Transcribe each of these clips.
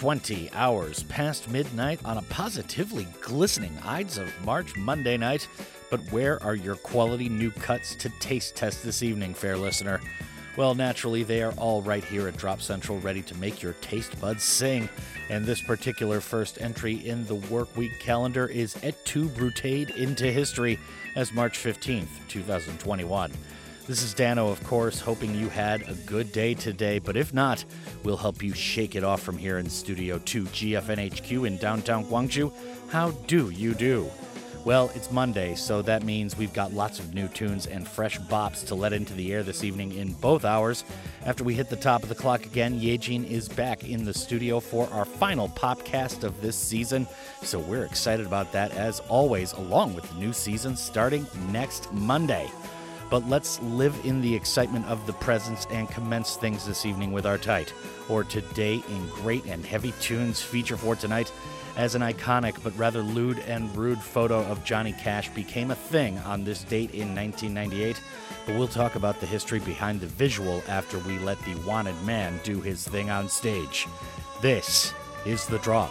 It is 20 hours past midnight on a positively glistening Ides of March Monday night. But where are your quality new cuts to taste test this evening, fair listener? Well, naturally, they are all right here at Drop Central, ready to make your taste buds sing. And this particular first entry in the work week calendar is Et tu Brutade into history as March 15th, 2021. This is Dano, of course, hoping you had a good day today, but if not, we'll help you shake it off from here in Studio 2 GFNHQ in downtown Gwangju. How do you do? Well, it's Monday, so that means we've got lots of new tunes and fresh bops to let into the air this evening in both hours. After we hit the top of the clock again, Yejin is back in the studio for our final popcast of this season, so we're excited about that as always, along with the new season starting next Monday. But let's live in the excitement of the presence and commence things this evening with our tight, or today in great and heavy tunes feature for tonight as an iconic but rather lewd and rude photo of Johnny Cash became a thing on this date in 1998. But we'll talk about the history behind the visual after we let the wanted man do his thing on stage. This is The Drop.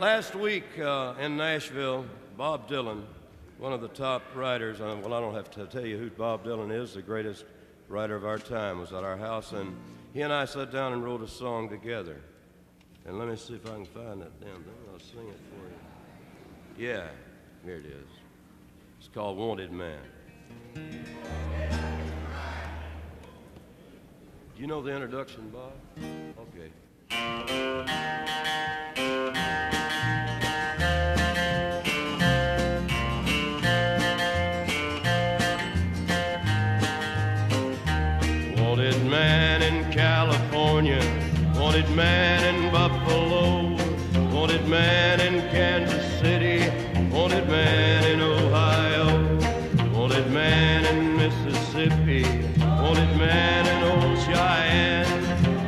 Last week uh, in Nashville, Bob Dylan, one of the top writers, uh, well, I don't have to tell you who Bob Dylan is, the greatest writer of our time, was at our house, and he and I sat down and wrote a song together. And let me see if I can find that damn thing. I'll sing it for you. Yeah, here it is. It's called Wanted Man. Do you know the introduction, Bob? Okay. Man in California, wanted man in Buffalo, wanted man in Kansas City, wanted man in Ohio, wanted man in Mississippi, wanted man in old Cheyenne.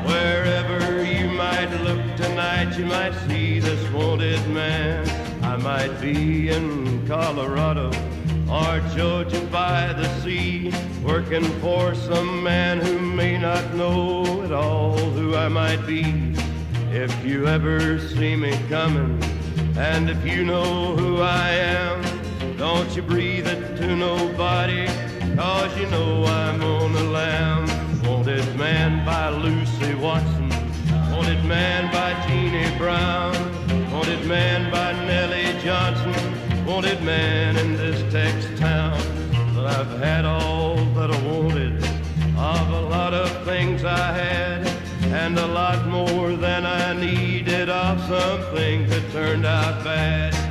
Wherever you might look tonight, you might see this wanted man. I might be in Colorado or Georgia by the sea, working for some man who may not know at all who I might be. If you ever see me coming, and if you know who I am, don't you breathe it to nobody, cause you know I'm on the lam. Wanted man by Lucy Watson, wanted man by Jeannie Brown, wanted man by Nellie Johnson, wanted man in this Tex town. But I've had all that I wanted of a lot of things I had, and a lot more than I needed of something that turned out bad.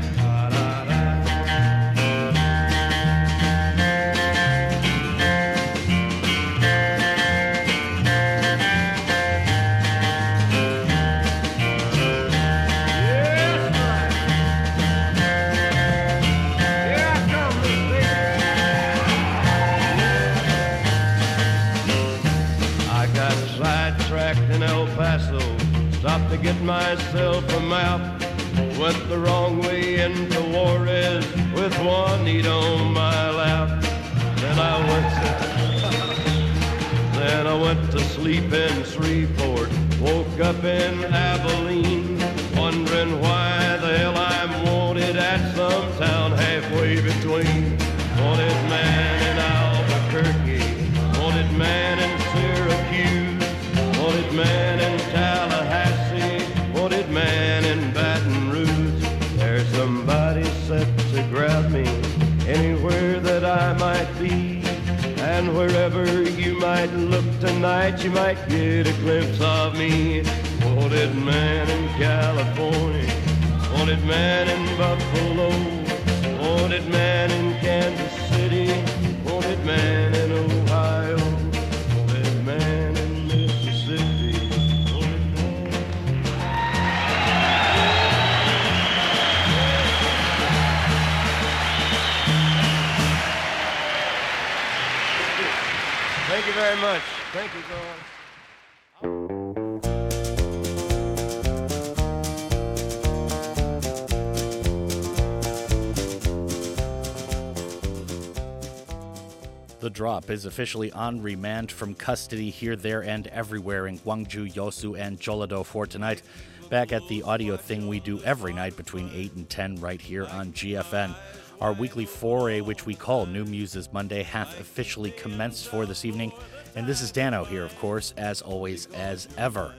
Is officially on remand from custody here, there, and everywhere in Gwangju, Yosu, and Jeollado for tonight. Back at the audio thing we do every night between 8 and 10 right here on GFN. Our weekly foray, which we call New Muses Monday, hath officially commenced for this evening. And this is Dano here, of course, as always, as ever.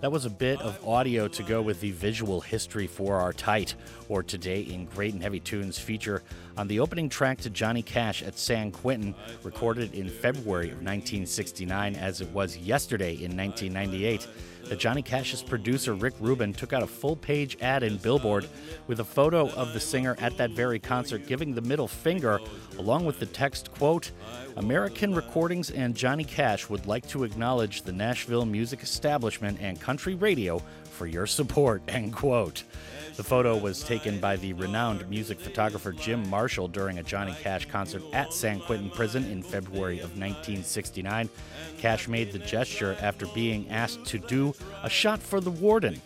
That was a bit of audio to go with the visual history for our tight, or Today in Great and Heavy Tunes feature on the opening track to Johnny Cash at San Quentin, recorded in February of 1969, as it was yesterday in 1998 that Johnny Cash's producer Rick Rubin took out a full page ad in Billboard with a photo of the singer at that very concert giving the middle finger, along with the text, quote, American Recordings and Johnny Cash would like to acknowledge the Nashville music establishment and country radio for your support, end quote. The photo was taken by the renowned music photographer Jim Marshall during a Johnny Cash concert at San Quentin Prison in February of 1969. Cash made the gesture after being asked to do a shot for the warden.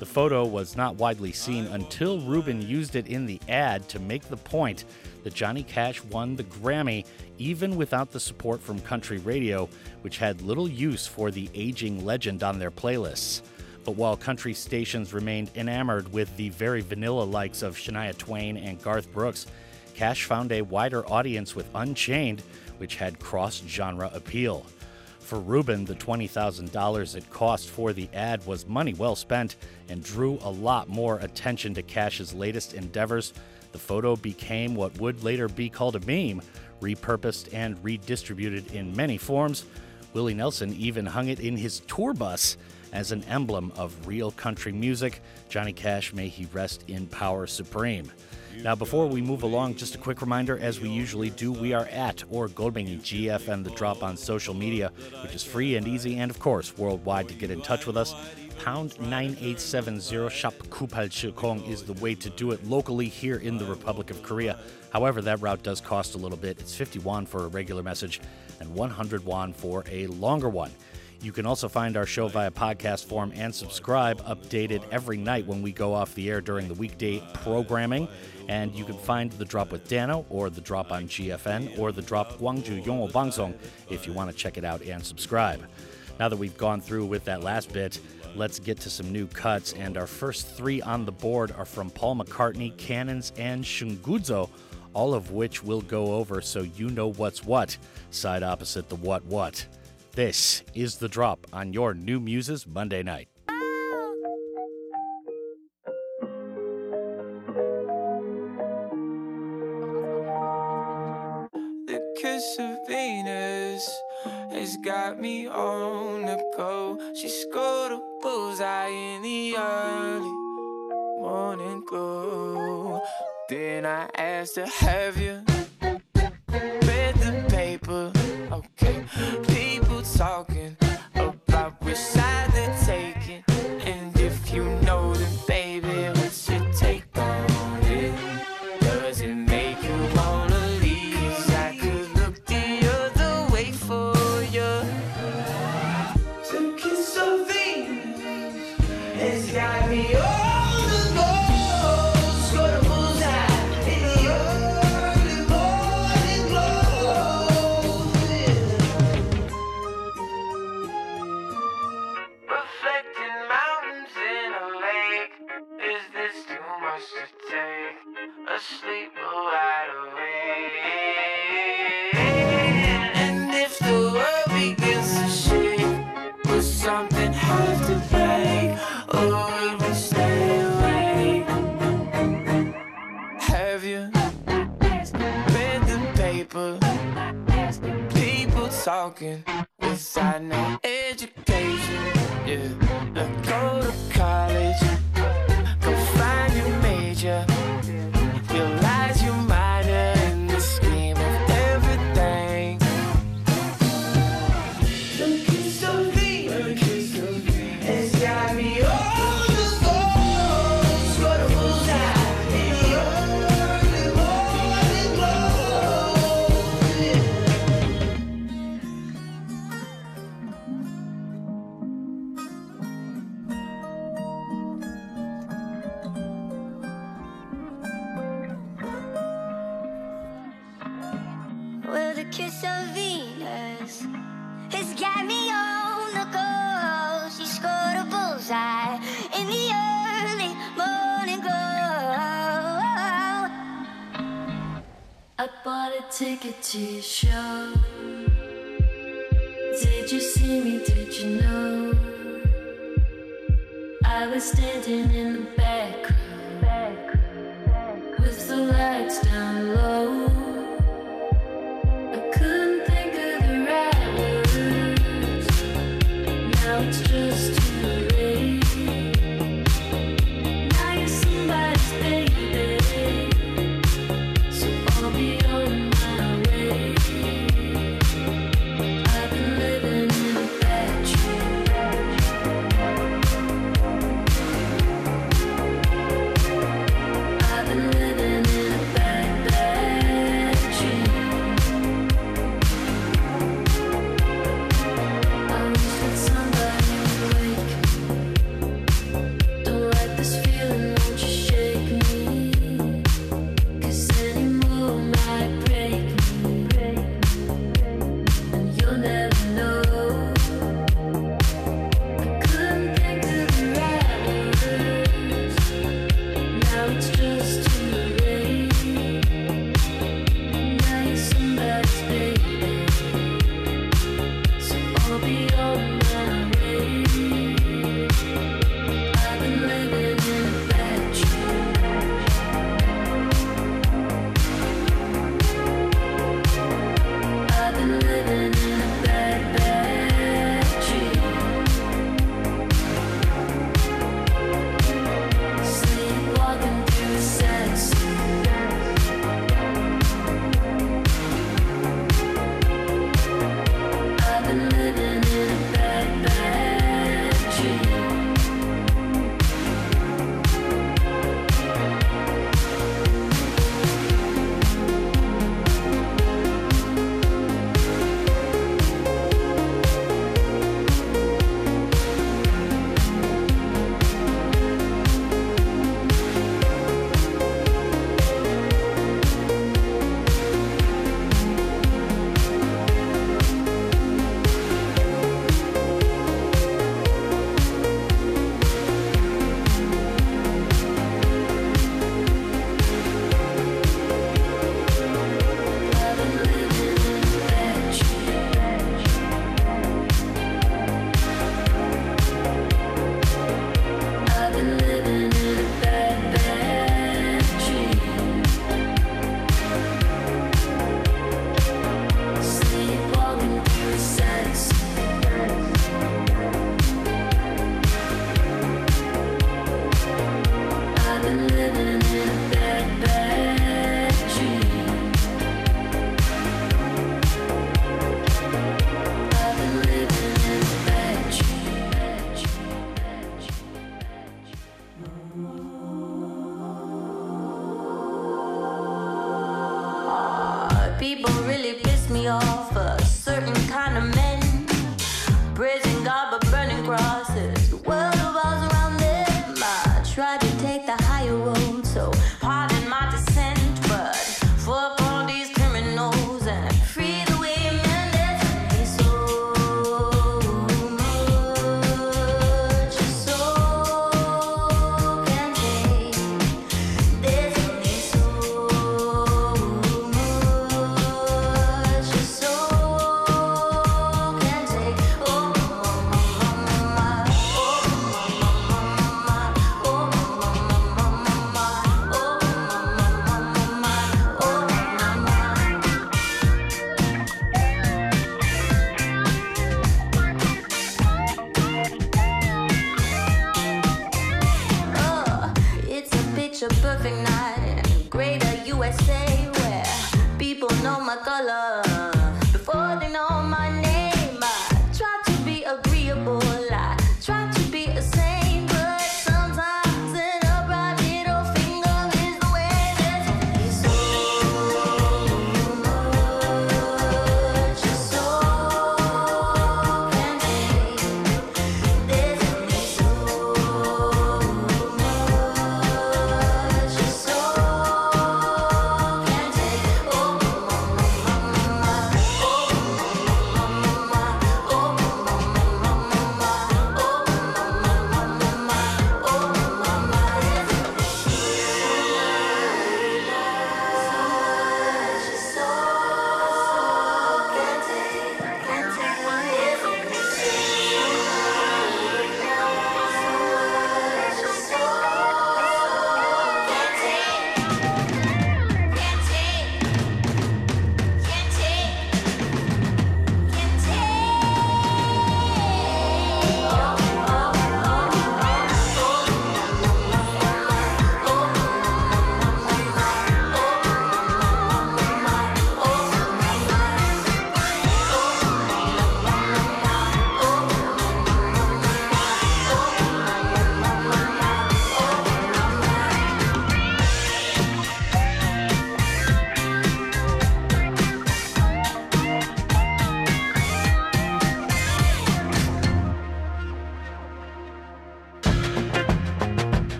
The photo was not widely seen until Rubin used it in the ad to make the point that Johnny Cash won the Grammy even without the support from country radio, which had little use for the aging legend on their playlists. But while country stations remained enamored with the very vanilla likes of Shania Twain and Garth Brooks, Cash found a wider audience with Unchained, which had cross genre appeal. For Rubin, the $20,000 it cost for the ad was money well spent and drew a lot more attention to Cash's latest endeavors. The photo became what would later be called a meme, repurposed and redistributed in many forms. Willie Nelson even hung it in his tour bus as an emblem of real country music. Johnny Cash, may he rest in power supreme. Now, before we move along, just a quick reminder as we usually do, we are at or Goldbingy GFN The Drop on social media, which is free and easy, and of course, worldwide to get in touch with us. Pound 9870 Shop Kupal Chilkong is the way to do it locally here in the Republic of Korea. However, that route does cost a little bit. It's 50 won for a regular message and 100 won for a longer one. You can also find our show via podcast form and subscribe, updated every night when we go off the air during the weekday programming. And you can find The Drop with Dano, or The Drop on GFN, or The Drop Gwangju Yongo Bangsong if you want to check it out and subscribe. Now that we've gone through with that last bit, let's get to some new cuts. And our first three on the board are from Paul McCartney, Cannons, and Shungudzo, all of which we'll go over so you know what's what, side opposite the what what. This is The Drop on your New Muses Monday night. The kiss of Venus has got me on the go. She scored a bullseye in the early morning glow. Then I asked her, Have you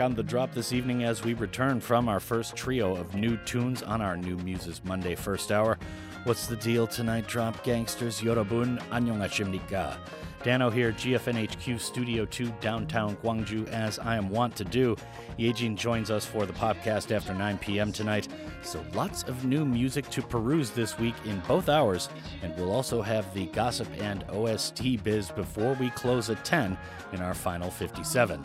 On the drop this evening as we return from our first trio of new tunes on our New Muses Monday first hour. What's the deal tonight, drop gangsters? Yorobun, annyeonghasimnika. Dano here, GFNHQ Studio 2, downtown Gwangju, as I am wont to do. Yejin joins us for the popcast after 9 p.m. tonight, so lots of new music to peruse this week in both hours, and we'll also have the gossip and OST biz before we close at 10 in our final 57.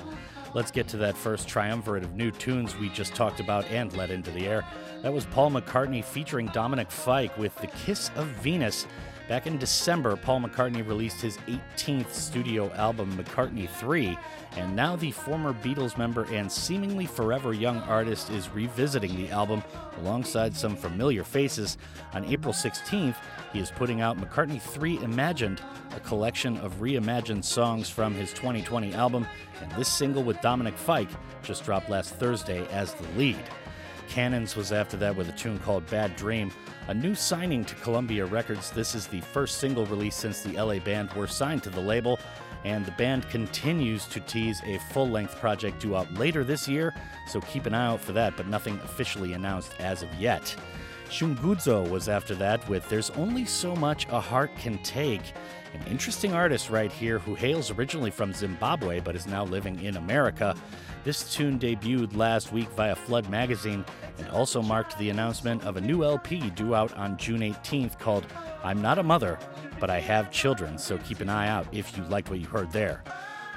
Let's get to that first triumvirate of new tunes we just talked about and let into the air. That was Paul McCartney featuring Dominic Fike with The Kiss of Venus. Back in December, Paul McCartney released his 18th studio album, McCartney 3, and now the former Beatles member and seemingly forever young artist is revisiting the album alongside some familiar faces. On April 16th, he is putting out McCartney 3 Imagined, a collection of reimagined songs from his 2020 album, and this single with Dominic Fike just dropped last Thursday as the lead. Cannons was after that with a tune called Bad Dream. A new signing to Columbia Records. This is the first single release since the LA band were signed to the label, and the band continues to tease a full length project due out later this year, so keep an eye out for that, but nothing officially announced as of yet. Shungudzo was after that with There's Only So Much a Heart Can Take. An interesting artist right here who hails originally from Zimbabwe but is now living in America. This tune debuted last week via Flood magazine and also marked the announcement of a new LP due out on June 18th called I'm Not a Mother, but I Have Children, so keep an eye out if you liked what you heard there.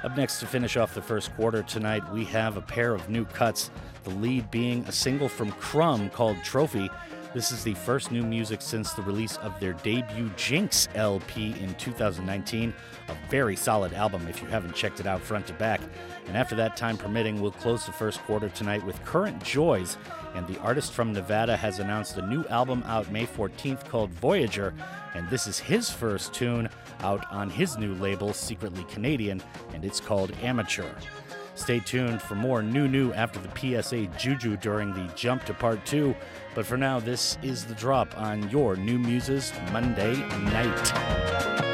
Up next to finish off the first quarter tonight, we have a pair of new cuts, the lead being a single from Crumb called Trophy. This is the first new music since the release of their debut Jinx LP in 2019. A very solid album if you haven't checked it out front to back. And after that, time permitting, we'll close the first quarter tonight with Current Joys. And the artist from Nevada has announced a new album out May 14th called Voyager. And this is his first tune out on his new label, Secretly Canadian, and it's called Amateur. Stay tuned for more new new after the PSA juju during the jump to part two. But for now, this is the drop on your New Muses Monday night.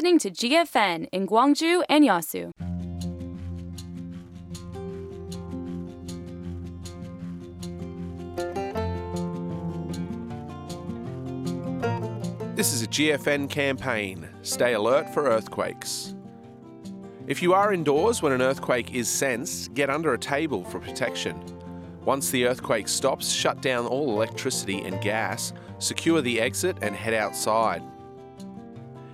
Listening to GFN in Gwangju and Yasu. This is a GFN campaign. Stay alert for earthquakes. If you are indoors when an earthquake is sensed, get under a table for protection. Once the earthquake stops, shut down all electricity and gas, secure the exit, and head outside.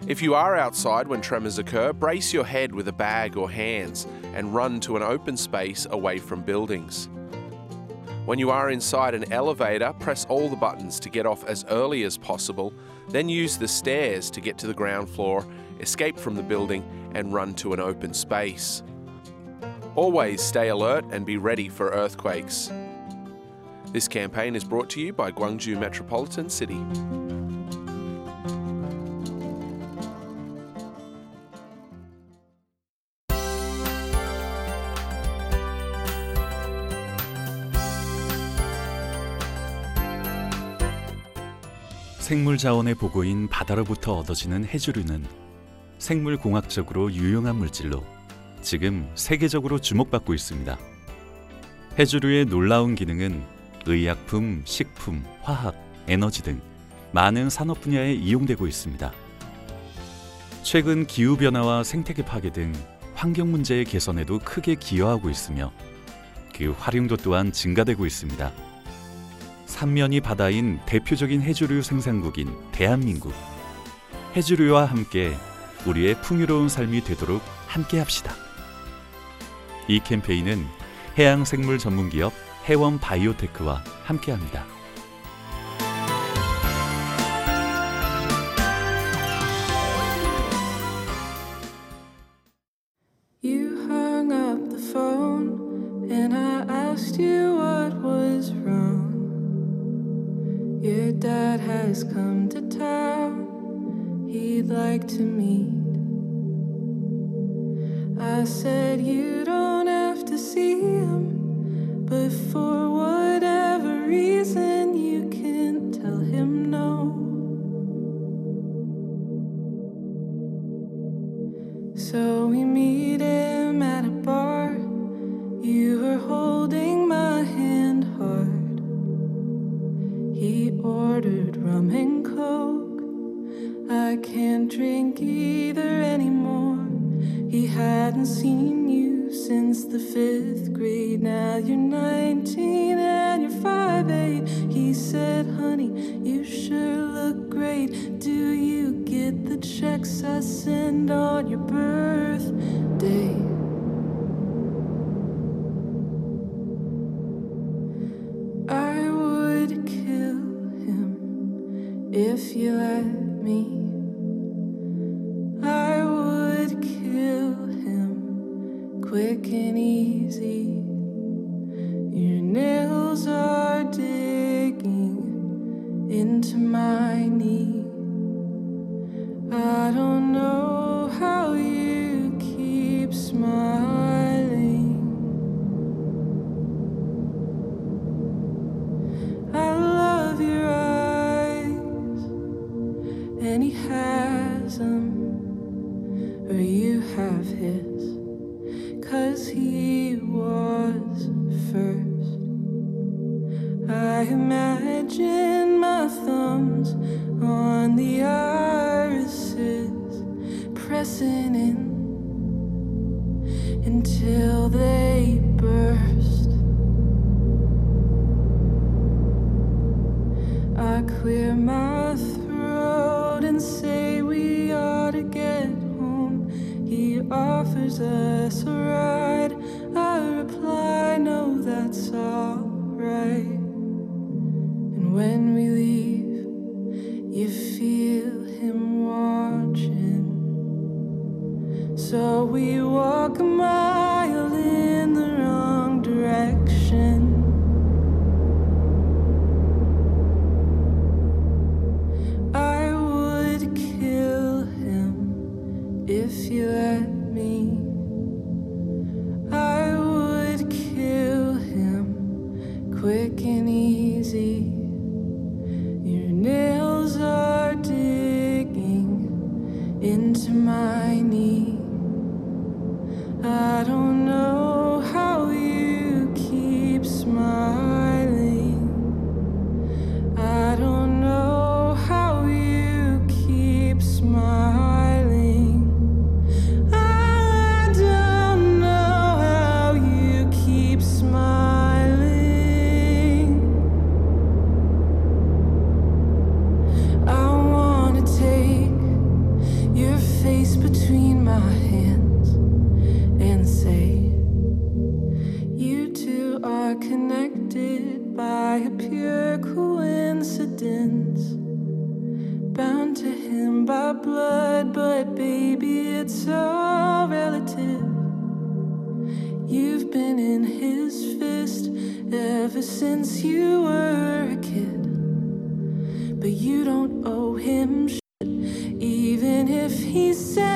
If you are outside when tremors occur, brace your head with a bag or hands and run to an open space away from buildings. When you are inside an elevator, press all the buttons to get off as early as possible, then use the stairs to get to the ground floor, escape from the building, and run to an open space. Always stay alert and be ready for earthquakes. This campaign is brought to you by Gwangju Metropolitan City. 생물 자원의 보고인 바다로부터 얻어지는 해조류는 생물 공학적으로 유용한 물질로 지금 세계적으로 주목받고 있습니다. 해조류의 놀라운 기능은 의약품, 식품, 화학, 에너지 등 많은 산업 분야에 이용되고 있습니다. 최근 기후 변화와 생태계 파괴 등 환경 문제의 개선에도 크게 기여하고 있으며 그 활용도 또한 증가되고 있습니다. 삼면이 바다인 대표적인 해조류 생산국인 대한민국. 해조류와 함께 우리의 풍요로운 삶이 되도록 함께 합시다. 이 캠페인은 해양 생물 전문 기업 해원 바이오테크와 함께 합니다. Dad has come to town, he'd like to meet. I said, You don't have to see him, but for whatever fifth grade. Now you're but you don't owe him shit, even if he said.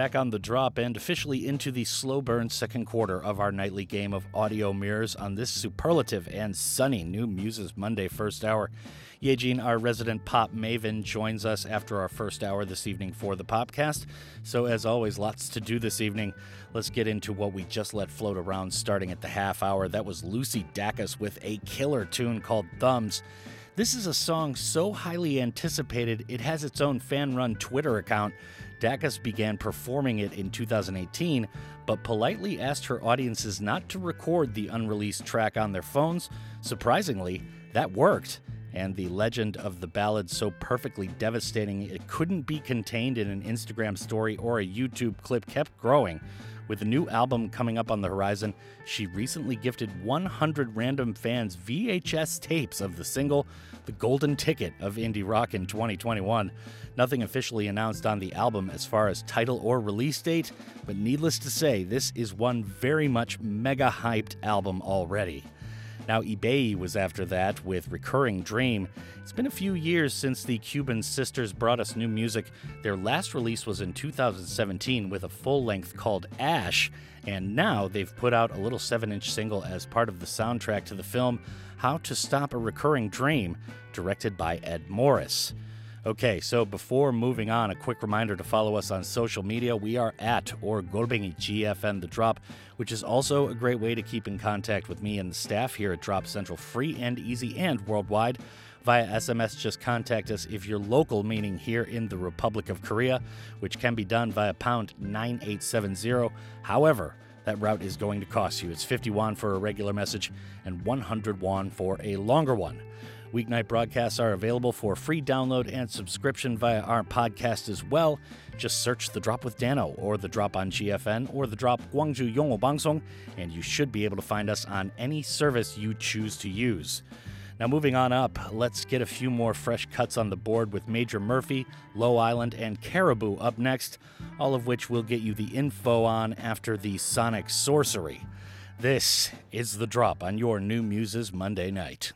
Back on the drop and officially into the slow burn second quarter of our nightly game of audio mirrors on this superlative and sunny new Muses Monday first hour. Yejin, our resident pop maven, joins us after our first hour this evening for the popcast. So, as always, lots to do this evening. Let's get into what we just let float around starting at the half hour. That was Lucy Dacus with a killer tune called Thumbs. This is a song so highly anticipated, it has its own fan run Twitter account. Dacus began performing it in 2018, but politely asked her audiences not to record the unreleased track on their phones. Surprisingly, that worked, and the legend of the ballad so perfectly devastating it couldn't be contained in an Instagram story or a YouTube clip kept growing. With a new album coming up on the horizon, she recently gifted 100 random fans VHS tapes of the single The Golden Ticket of Indie Rock in 2021. Nothing officially announced on the album as far as title or release date, but needless to say, this is one very much mega hyped album already. Now, Ibeyi was after that with Recurring Dream. It's been a few years since the Cuban sisters brought us new music. Their last release was in 2017 with a full length called Ash, and now they've put out a little 7 inch single as part of the soundtrack to the film How to Stop a Recurring Dream, directed by Ed Morris. Okay, so before moving on, a quick reminder to follow us on social media. We are at or Golbingi GFN The Drop, which is also a great way to keep in contact with me and the staff here at Drop Central, free and easy and worldwide. Via SMS, just contact us if you're local, meaning here in the Republic of Korea, which can be done via pound 9870. However, that route is going to cost you. It's 50 won for a regular message and 100 won for a longer one. Weeknight broadcasts are available for free download and subscription via our podcast as well. Just search The Drop with Dano or The Drop on GFN or The Drop Gwangju Yongo Bangsong, and you should be able to find us on any service you choose to use. Now, moving on up, let's get a few more fresh cuts on the board with Major Murphy, Low Island, and Caribou up next, all of which we'll get you the info on after the Sonic Sorcery. This is The Drop on your New Muses Monday night.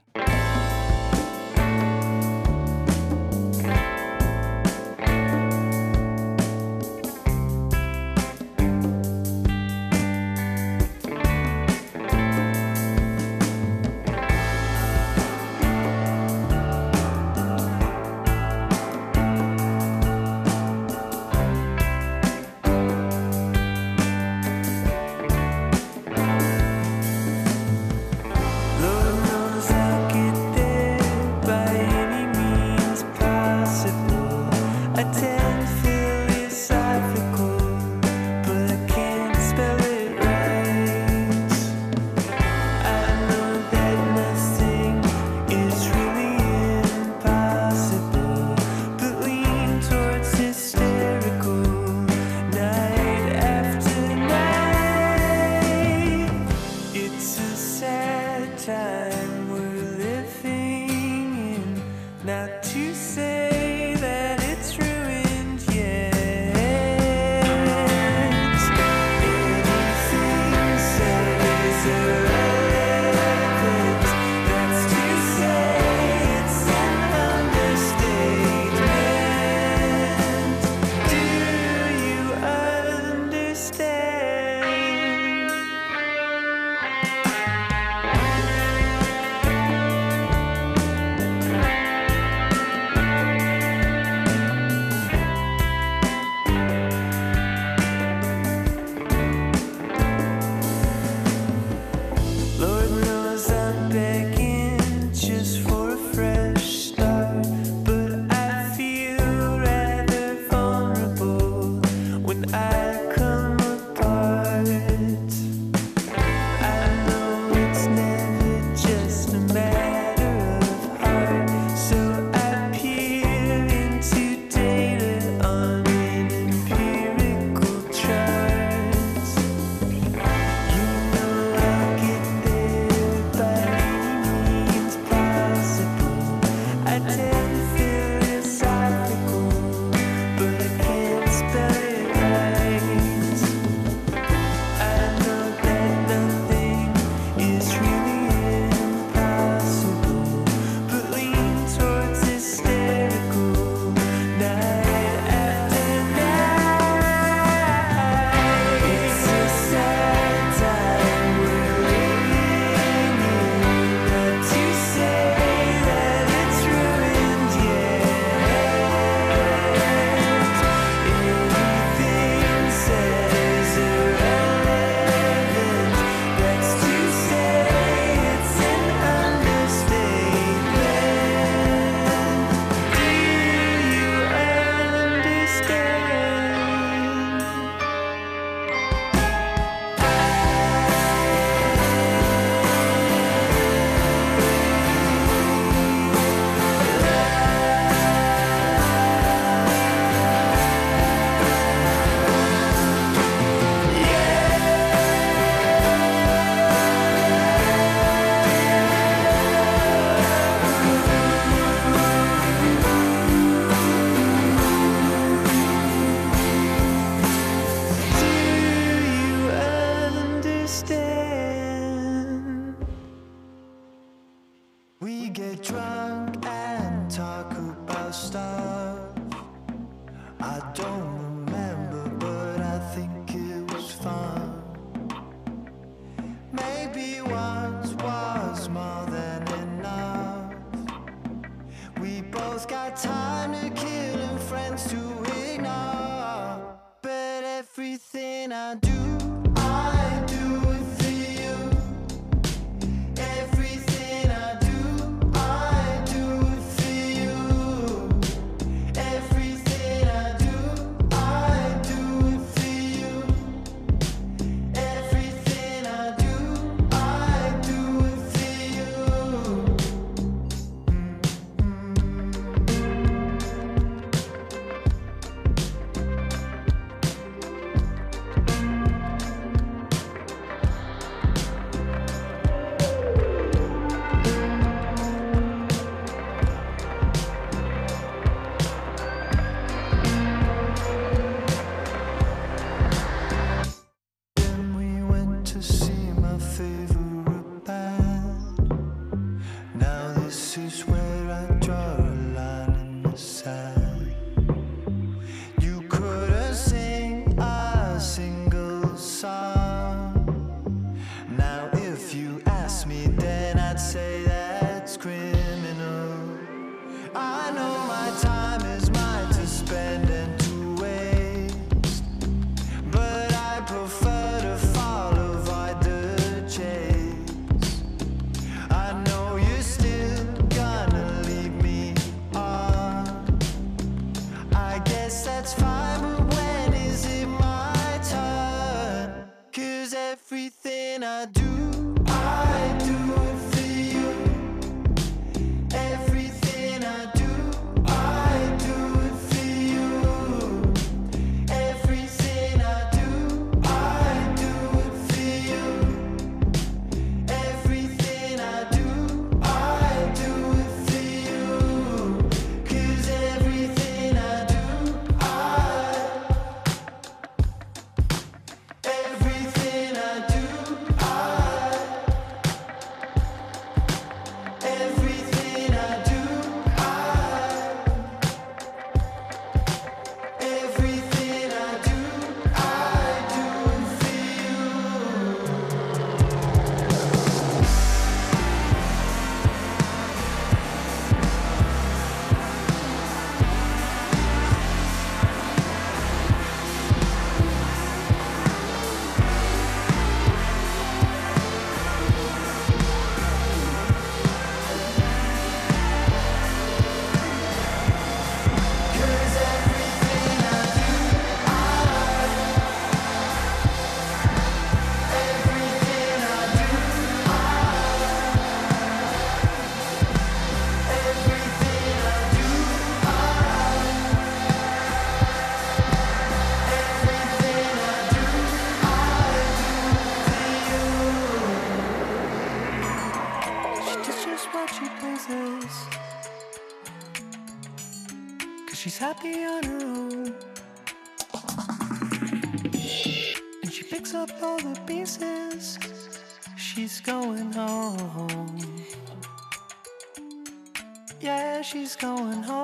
She's going home.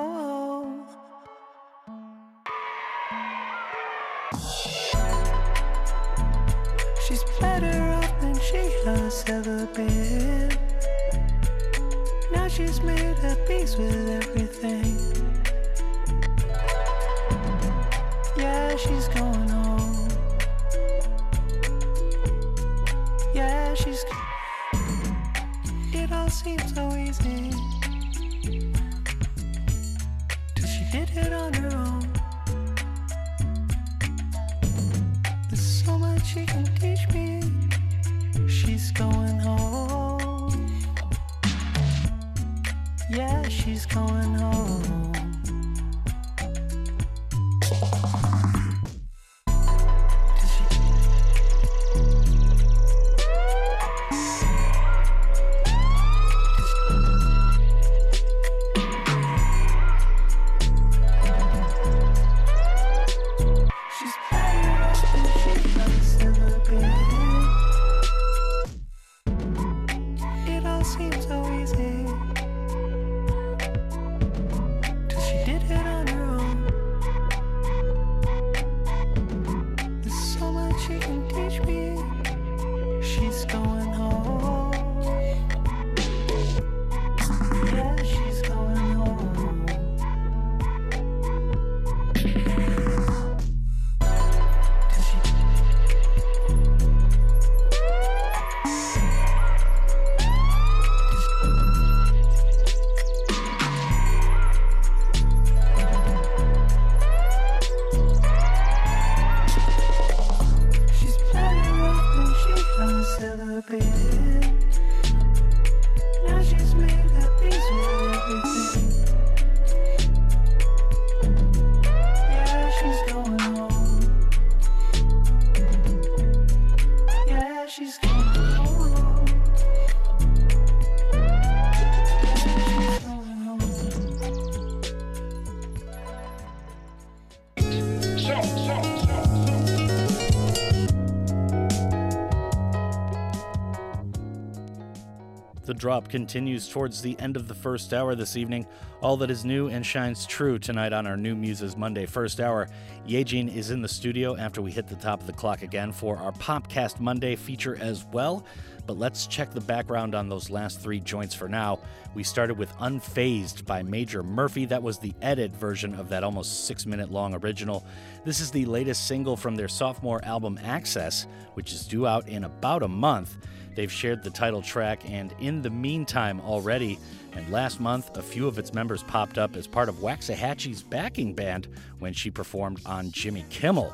Drop continues towards the end of the first hour this evening. All that is new and shines true tonight on our New Muses Monday first hour. Yejin is in the studio after we hit the top of the clock again for our Popcast Monday feature as well. But let's check the background on those last three joints for now. We started with Unfazed by Major Murphy. That was the edit version of that almost six minute long original. This is the latest single from their sophomore album Access, which is due out in about a month. They've shared the title track and In the Meantime already, and last month a few of its members popped up as part of Waxahatchee's backing band when she performed on Jimmy Kimmel.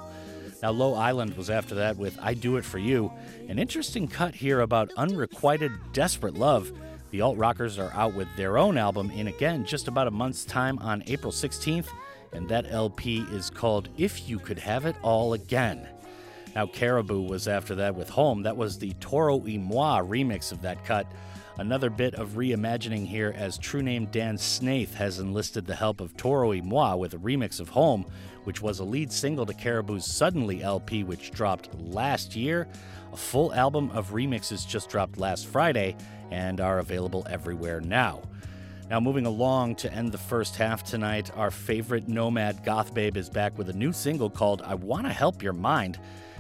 Now, Low Island was after that with I Do It For You. An interesting cut here about unrequited, desperate love. The alt rockers are out with their own album in again just about a month's time on April 16th, and that LP is called If You Could Have It All Again. Now, Caribou was after that with Home. That was the Toro y Moi remix of that cut. Another bit of reimagining here as true name Dan Snaith has enlisted the help of Toro y Moi with a remix of Home, which was a lead single to Caribou's Suddenly LP, which dropped last year. A full album of remixes just dropped last Friday and are available everywhere now. Now, moving along to end the first half tonight, our favorite Nomad Goth Babe is back with a new single called I Wanna Help Your Mind.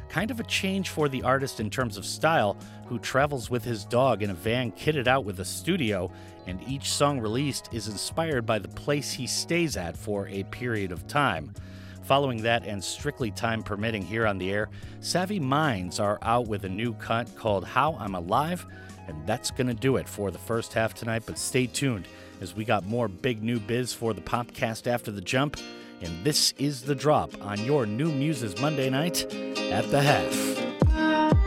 Kind of a change for the artist in terms of style, who travels with his dog in a van kitted out with a studio, and each song released is inspired by the place he stays at for a period of time. Following that, and strictly time permitting here on the air, Savi Minds are out with a new cut called How I'm Alive, and that's going to do it for the first half tonight. But stay tuned as we got more big new biz for the popcast after the jump. And this is the drop on your New Muses Monday night at the half.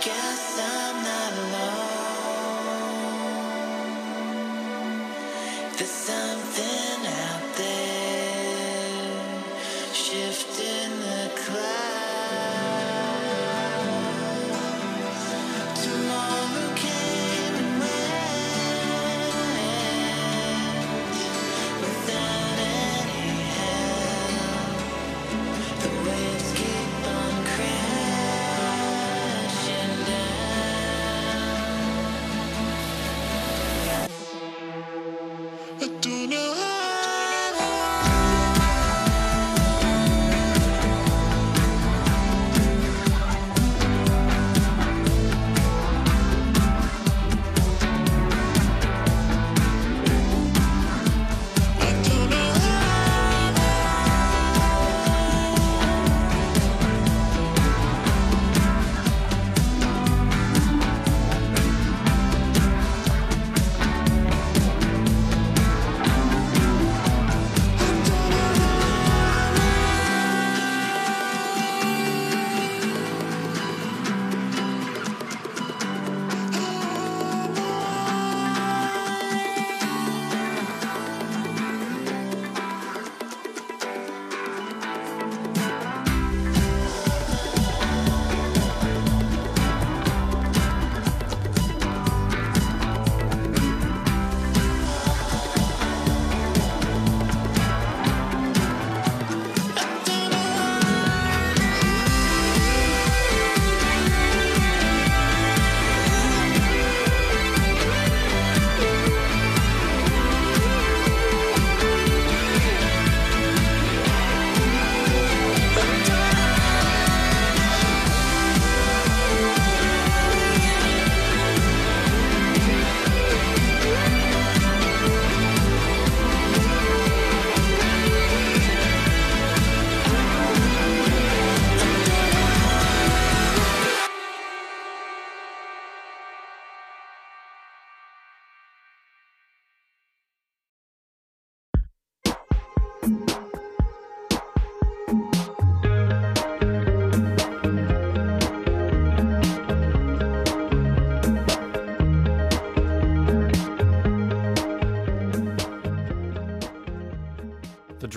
together.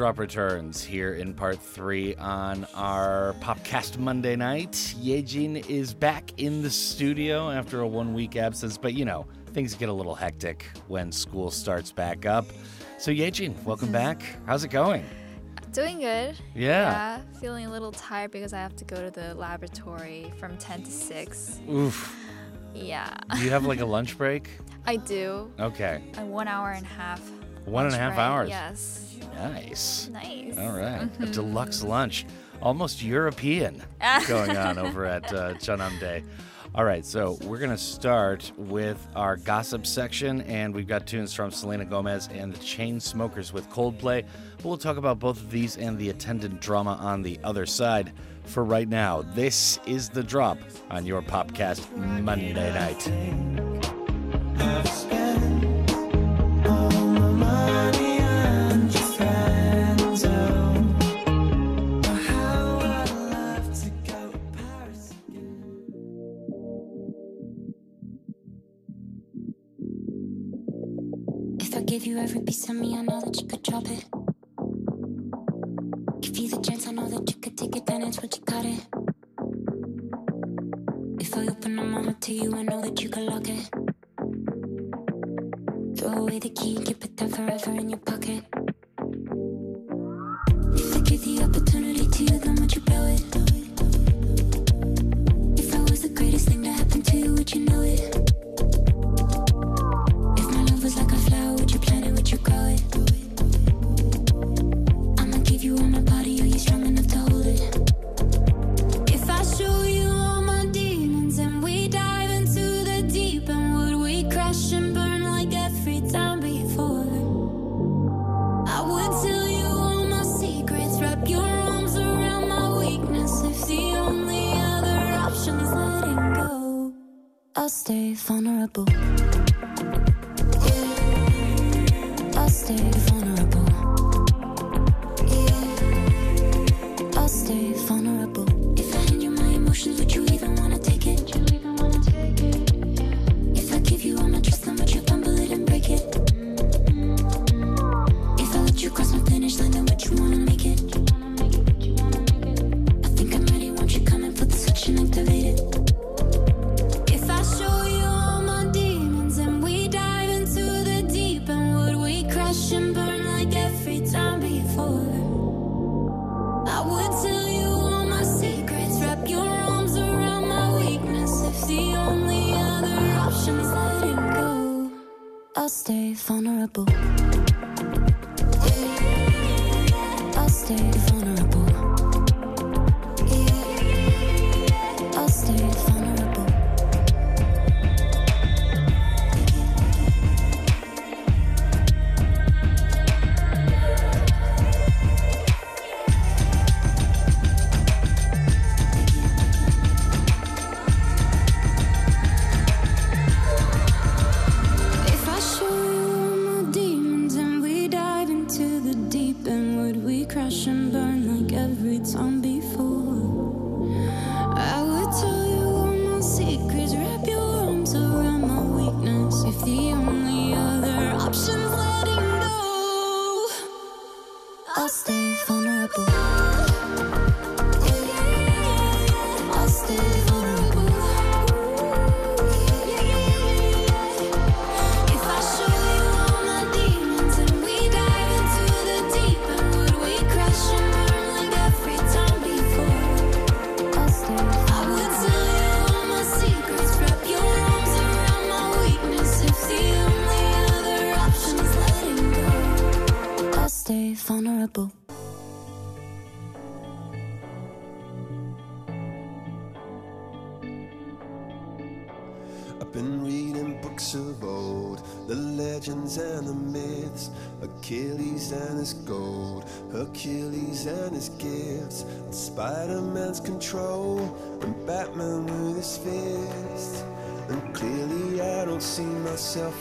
Drop returns here in part three on our Popcast Monday night. Yejin is back in the studio after a one week absence, but you know, things get a little hectic when school starts back up. So, Yejin, welcome hmm. back. How's it going? Doing good. Yeah. yeah. Feeling a little tired because I have to go to the laboratory from 10 to 6. Oof. Yeah. Do you have like a lunch break? I do. Okay. A one hour and a half. One and a half break, hours. Yes. Nice. Nice. All right. A Mhm. deluxe lunch. Almost European going on over at uh, Chanamde. All right, so we're going to start with our gossip section, and we've got tunes from Selena Gomez and the Chainsmokers with Coldplay. We'll talk about both of these and the attendant drama on the other side. For right now, this is the drop on your Popcast Monday night. If I gave you every piece of me, I know that you could drop it. Give you the chance, I know that you could take advantage, but you got it. If I open my heart to you, I know that you could lock it. Throw away the key keep it there forever in your pocket.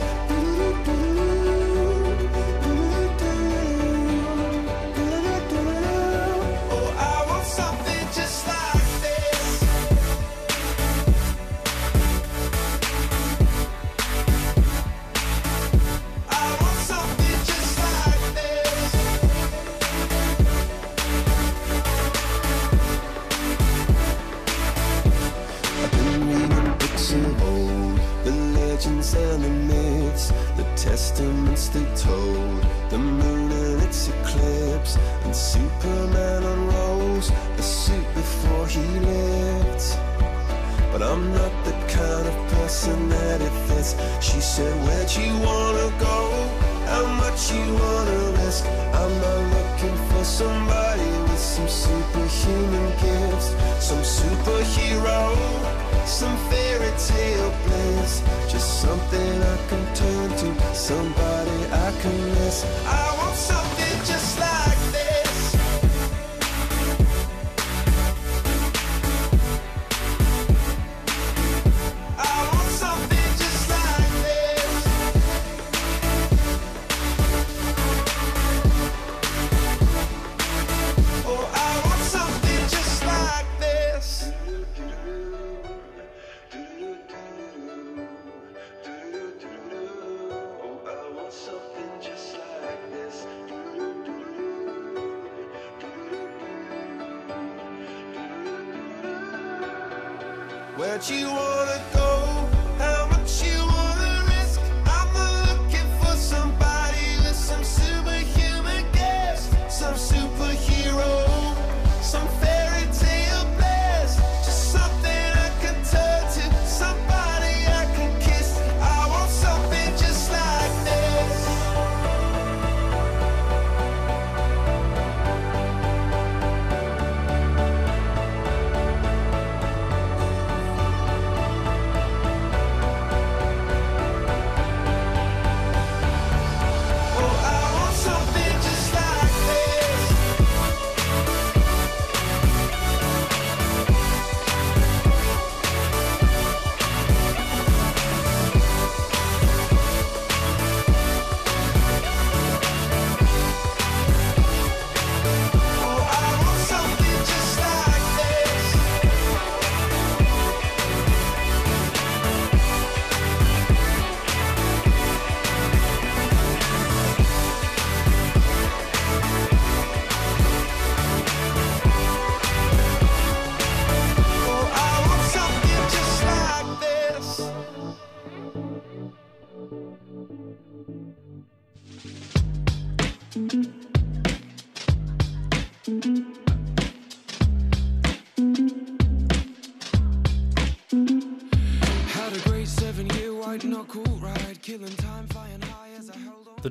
Like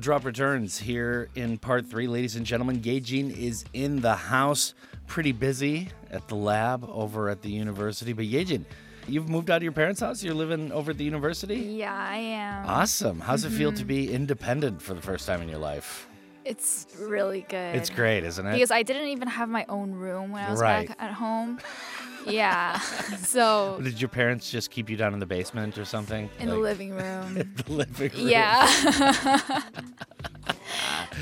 drop returns here in part three. Ladies and gentlemen, Yejin is in the house, pretty busy at the lab over at the university. But Yejin, you've moved out of your parents' house? You're living over at the university? Yeah, I am. Awesome. How's it feel to Mhm. be independent for the first time in your life? It's really good. It's great, isn't it? Because I didn't even have my own room when I was Right. back at home. Yeah. so Did your parents just keep you down in the basement or something? in the living room. in the living room. Yeah.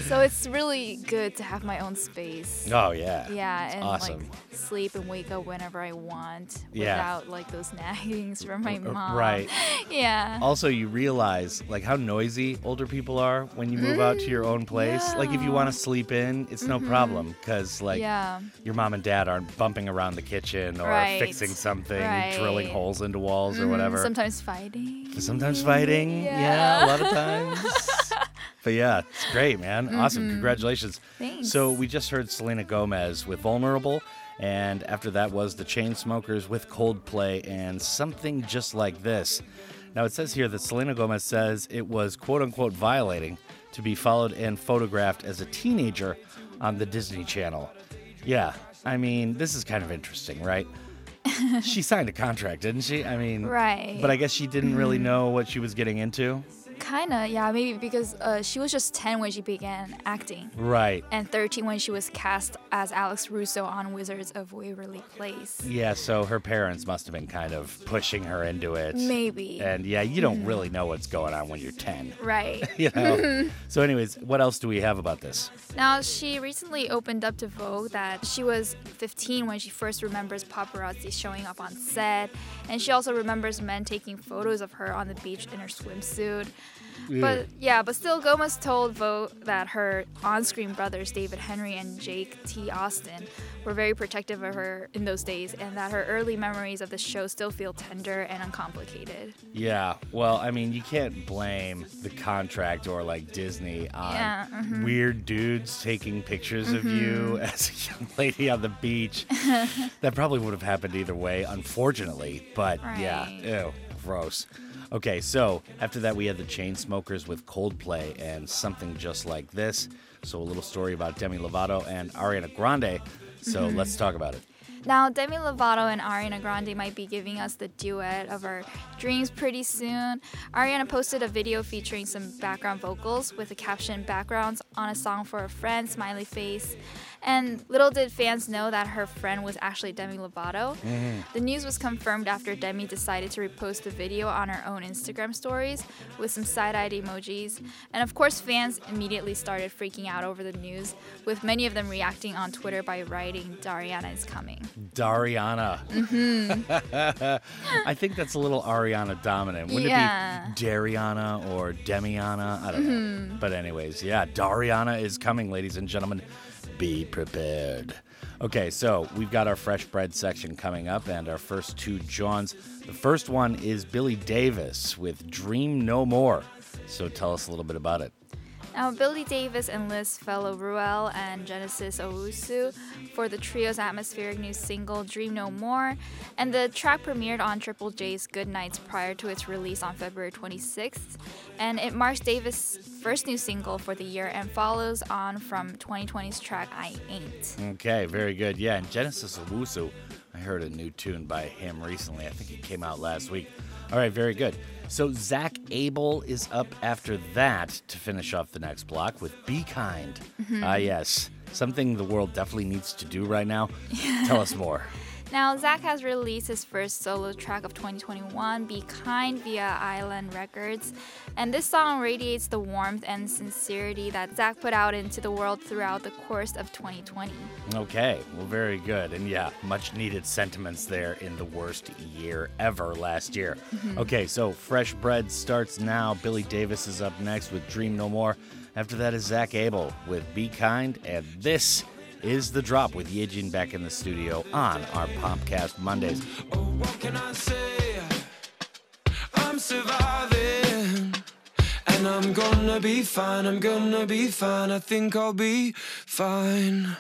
so it's really good to have my own space. Oh, yeah. Yeah, It's and awesome. like sleep and wake up whenever I want Yeah. without like those naggings from my Uh, mom. right. Yeah. Also, you realize like how noisy older people are when you move out to your own place. Like if you want to sleep in, it's no Mhm. problem because like Yeah. your mom and dad aren't bumping around the kitchen or Right. fixing something, drilling holes into walls or Mhm, whatever. Sometimes fighting. Sometimes fighting. Yeah. Yeah. a lot of times. But yeah, it's great, man. Awesome. Mhm. Congratulations. Thanks. So we just heard Selena Gomez with Vulnerable. And after that was the Chainsmokers with Coldplay and something just like this. Now it says here that Selena Gomez says it was quote unquote violating to be followed and photographed as a teenager on the Disney Channel. Yeah, I mean, this is kind of interesting, right? she signed a contract, didn't she? I mean, Right. But I guess she didn't really know what she was getting into. Kinda, yeah, maybe because uh, she was just 10 when she began acting. Right. And 13 when she was cast as Alex Russo on Wizards of Waverly Place. Yeah, so her parents must have been kind of pushing her into it. Maybe. And yeah, you don't really know what's going on when you're 10. Right. you know. so anyways, what else do we have about this? Now, she recently opened up to Vogue that she was 15 when she first remembers paparazzi showing up on set, and she also remembers men taking photos of her on the beach in her swimsuit. But yeah, but still, Gomez told Vogue that her on-screen brothers David Henrie and Jake T. Austin were very protective of her in those days, and that her early memories of the show still feel tender and uncomplicated. Yeah, well, I mean, you can't blame the contract or like Disney on Yeah, mhm. weird dudes taking pictures of you Mhm. as a young lady on the beach. that probably would have happened either way, unfortunately. But yeah, ew, gross. Okay, so after that, we had the Chainsmokers with Coldplay and something just like this. So a little story about Demi Lovato and Ariana Grande. So Mhm. let's talk about it. Now, Demi Lovato and Ariana Grande might be giving us the duet of our dreams pretty soon. Ariana posted a video featuring some background vocals with the caption backgrounds on a song for a friend, smiley face. And little did fans know that her friend was actually Demi Lovato. The news was confirmed after Demi decided to repost the video on her own Instagram stories with some side eyed emojis. And of course, fans immediately started freaking out over the news, with many of them reacting on Twitter by writing, Dariana is coming. Dariana. Mm-hmm. I think that's a little Ariana dominant. Wouldn't Yeah. it be Dariana or Demiana? I don't Mhm. know. But anyways, yeah, Dariana is coming, ladies and gentlemen. Be prepared. Okay, so we've got our fresh bread section coming up and our first two Johns. The first one is Billy Davis with Dream No More. So tell us a little bit about it. Now, Billy Davis enlists fellow Ruel and Genesis Owusu for the trio's atmospheric new single Dream No More, and the track premiered on Triple J's Good Nights prior to its release on February 26th, and it marks Davis' first new single for the year and follows on from 2020's track I Ain't. Okay, very good. Yeah, and Genesis Owusu, I heard a new tune by him recently. I think it came out last week. All right, very good. So Zak Abel is up after that to finish off the next block with Be Kind. Mhm. Ah, yes. Something the world definitely needs to do right now. Tell us more. Now, Zak has released his first solo track of 2021, Be Kind, via Island Records. And this song radiates the warmth and sincerity that Zak put out into the world throughout the course of 2020. Okay, well, very good. And yeah, much needed sentiments there in the worst year ever last year. Mhm. Okay, so Fresh Bread starts now. Billy Davis is up next with Dream No More. After that is Zak Abel with Be Kind. And this is The Drop with Yejin back in the studio on our Popcast Mondays. Oh, what can I say? I'm surviving. And I'm gonna be fine, I'm gonna be fine. I think I'll be fine.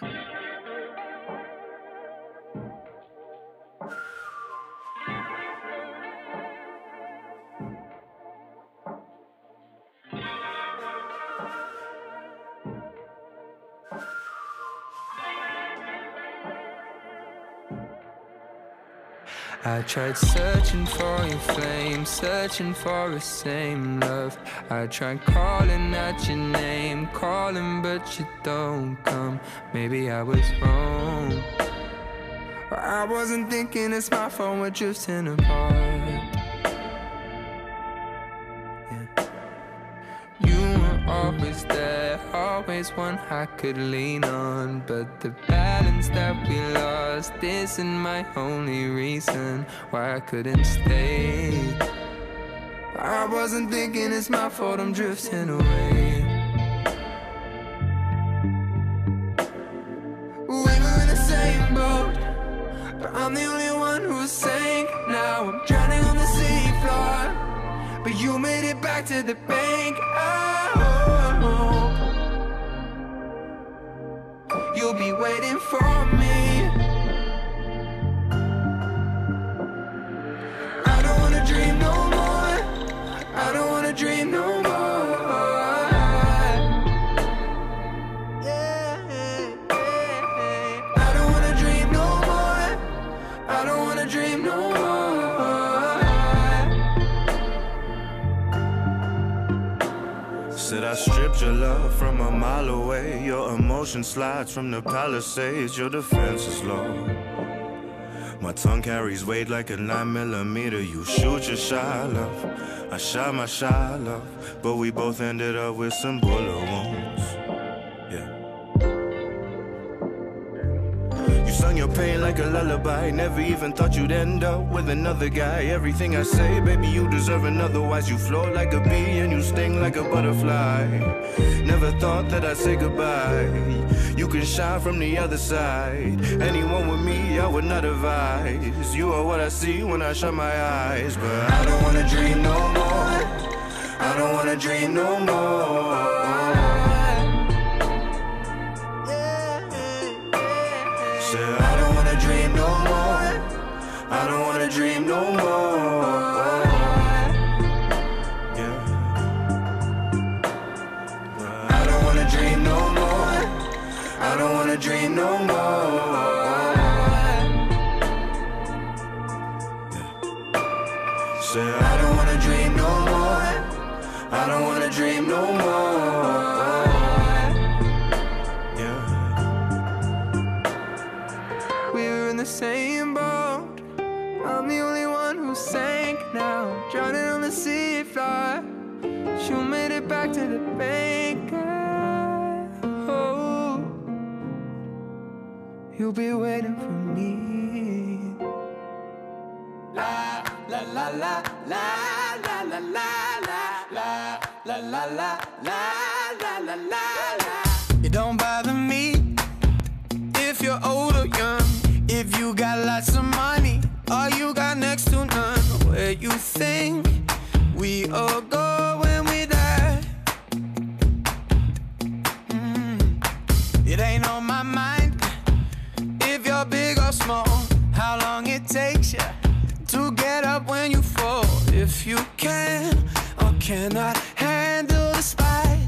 I tried searching for your flame, searching for the same love. I tried calling out your name, calling, but you don't come. Maybe I was wrong. I wasn't thinking it's my fault we're drifting apart. There, always one I could lean on. But the balance that we lost isn't my only reason why I couldn't stay. I wasn't thinking it's my fault I'm drifting away. We were in the same boat, but I'm the only one who sank. Now I'm drowning on the seafloor, but you made it back to the bank. Oh, oh, oh. you'll be waiting for me I don't wanna dream no more I don't wanna dream no more Yeah. I don't wanna dream no more. I don't wanna dream no more. Said I stripped your love from a mile away your emotion slides from the palisades. Your defense is low. My tongue carries weight like a 9 millimeter. You shoot your shot, love. I shot my shot, love. But we both ended up with some bullet wounds. You sung your pain like a lullaby. Never even thought you'd end up with another guy. Everything I say, baby, you deserve another. Wise, you float like a bee and you sting like a butterfly. Never thought that I'd say goodbye. You can shine from the other side. Anyone with me, I would not advise. You are what I see when I shut my eyes. But I don't wanna dream no more. I don't wanna dream no more. I don't wanna dream no more. Yeah. I don't wanna dream no more. I don't wanna dream no more. Say I don't wanna dream no more. I don't wanna dream no more. You'll be waiting for me. La la la la la la la la la la la la la la la la la. It don't bother me if you're old or young, if you got lots of money, or you got next to none, where you think we all go you can or cannot handle the spice.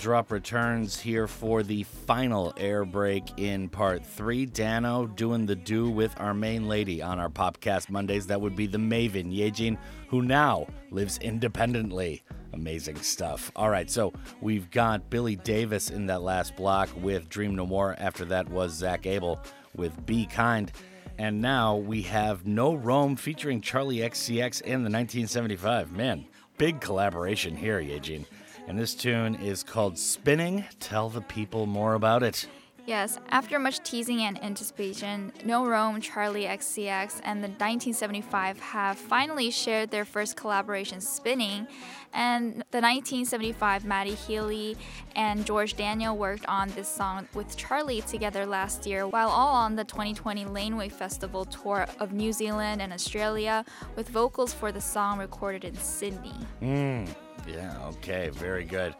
Drop returns here for the final air break in part three. Dano doing the do with our main lady on our Popcast Mondays. That would be the Maven Yejin, who now lives independently. Amazing stuff. All right, so we've got Billy Davis in that last block with Dream No More. After that was Zak Abel with Be Kind. And now we have No Rome featuring Charli XCX and the 1975. Man, big collaboration here, Yejin. And this tune is called Spinning. Tell the people more about it. Yes, after much teasing and anticipation, No Rome, Charli XCX, and the 1975 have finally shared their first collaboration, Spinning. And the 1975, Matty Healy and George Daniel worked on this song with Charli together last year, while all on the 2020 Laneway Festival tour of New Zealand and Australia, with vocals for the song recorded in Sydney. Mm, yeah, okay, very good.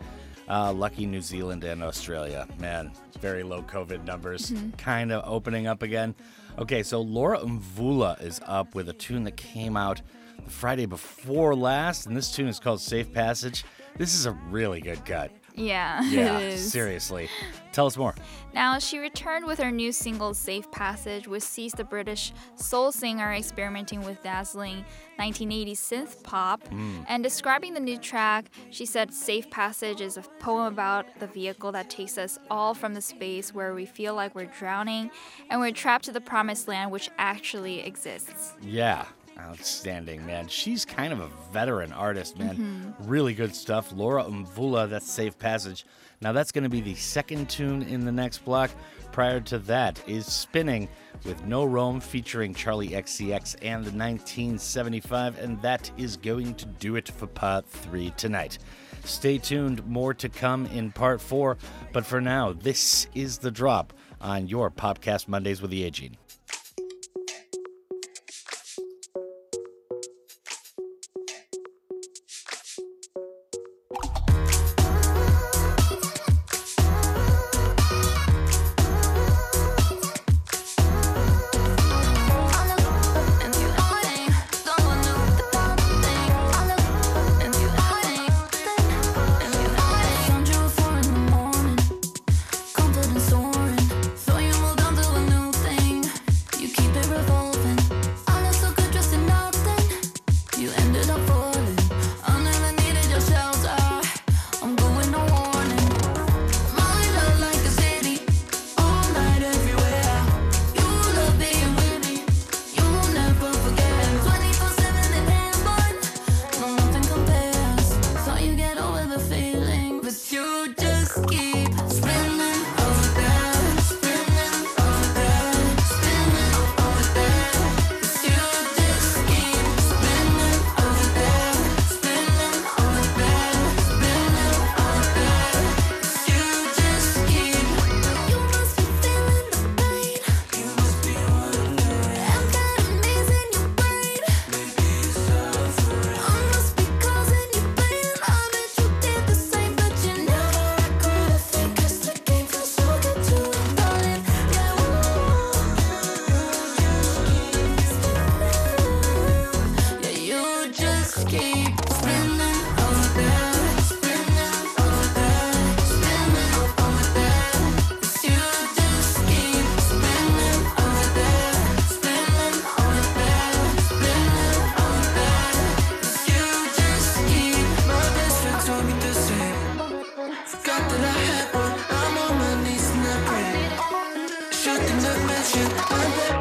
Uh, lucky New Zealand and Australia. Man, very low COVID numbers. Mhm. Kind of opening up again. Okay, so Laura Mvula is up with a tune that came out the Friday before last, and this tune is called Safe Passage. This is a really good cut. Yeah, Yeah, seriously. Tell us more. Now, she returned with her new single Safe Passage, which sees the British soul singer experimenting with dazzling 1980s synth pop. Mm. And describing the new track, she said Safe Passage is a poem about the vehicle that takes us all from the space where we feel like we're drowning and we're trapped to the promised land, which actually exists. Yeah, outstanding, man. She's kind of a veteran artist, man. Mhm. Really good stuff. Laura Mvula, that's Safe Passage. Now, that's going to be the second tune in the next block. Prior to that is Spinning with No Rome featuring Charli XCX and the 1975, and that is going to do it for part three tonight. Stay tuned, more to come in part four, but for now, this is the drop on your Popcast Mondays with the Yejin. that I had one. I'm on my knees and I pray. Shut the mansion, I'm.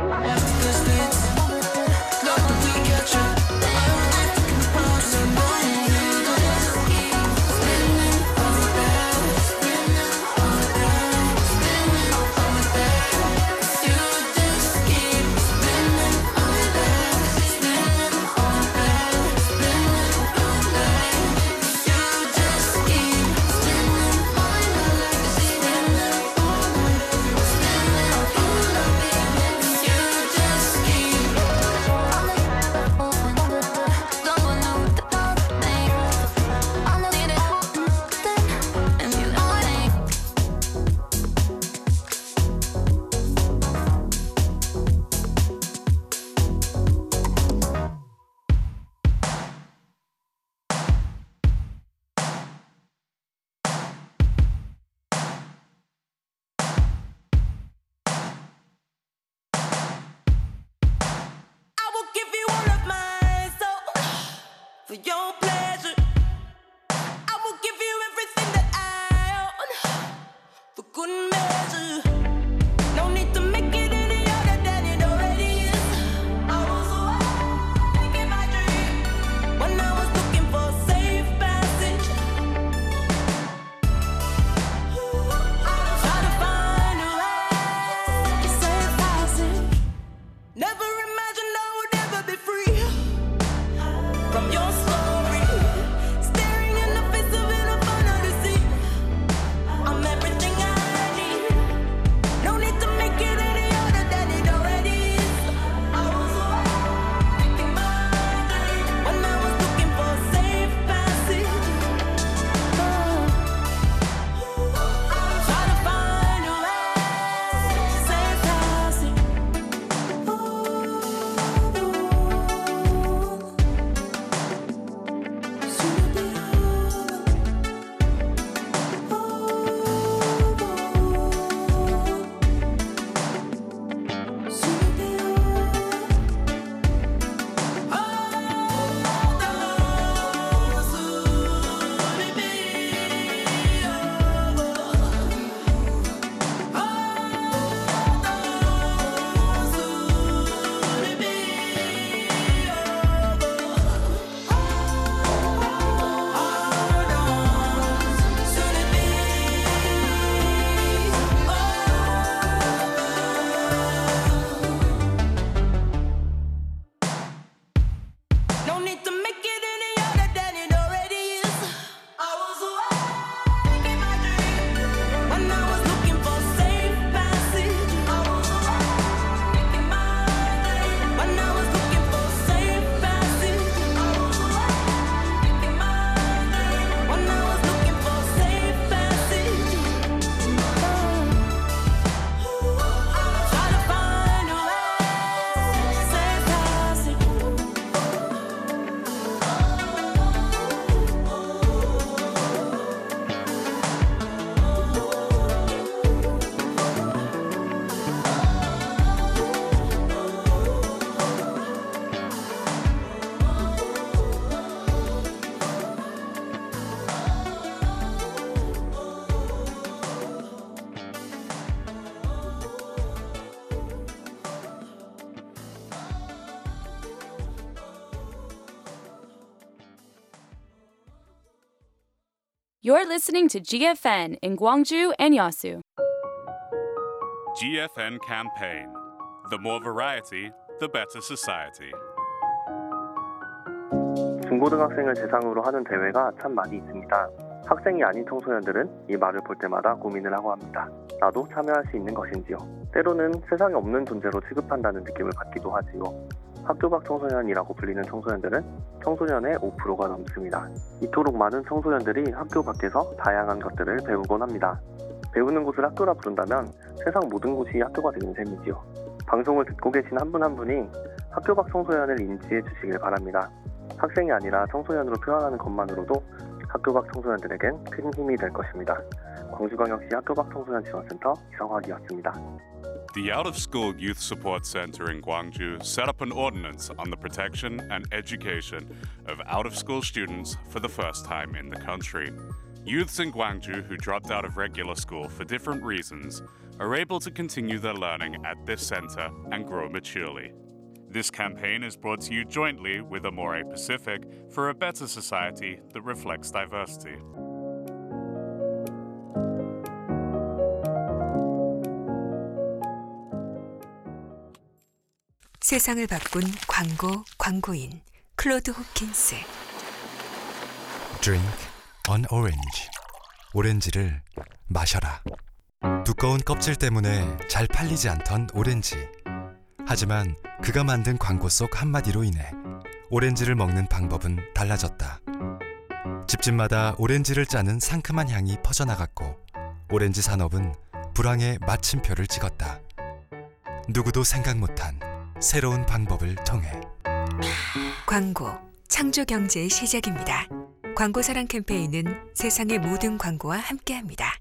You're listening to GFN in Gwangju and Yasu. GFN campaign. The more variety, the better society. 중고등학생을 대상으로 하는 대회가 참 많이 있습니다. 학생이 아닌 청소년들은 이 말을 볼 때마다 고민을 하고 합니다. 나도 참여할 수 있는 것인지요. 때로는 세상에 없는 존재로 취급한다는 느낌을 받기도 하지요. 학교 밖 청소년이라고 불리는 청소년들은 청소년의 5%가 넘습니다. 이토록 많은 청소년들이 학교 밖에서 다양한 것들을 배우곤 합니다. 배우는 곳을 학교라 부른다면 세상 모든 곳이 학교가 되는 셈이지요. 방송을 듣고 계신 한 분한 분이 학교 밖 청소년을 인지해 주시길 바랍니다. 학생이 아니라 청소년으로 표현하는 것만으로도 학교 밖 청소년들에겐 큰 힘이 될 것입니다. 광주광역시 학교 밖 청소년 지원센터 이성학이었습니다. The Out of School Youth Support Center in Gwangju set up an ordinance on the protection and education of out of school students for the first time in the country. Youths in Gwangju who dropped out of regular school for different reasons are able to continue their learning at this center and grow maturely. This campaign is brought to you jointly with Amore Pacific for a better society that reflects diversity. 세상을 바꾼 광고 광고인 클로드 호킨스 Drink an orange. 오렌지를 마셔라. 두꺼운 껍질 때문에 잘 팔리지 않던 오렌지. 하지만 그가 만든 광고 속 한마디로 인해 오렌지를 먹는 방법은 달라졌다. 집집마다 오렌지를 짜는 상큼한 향이 퍼져나갔고 오렌지 산업은 불황의 마침표를 찍었다. 누구도 생각 못한 새로운 방법을 통해 광고 창조 경제의 시작입니다. 광고 사랑 캠페인은 세상의 모든 광고와 함께합니다.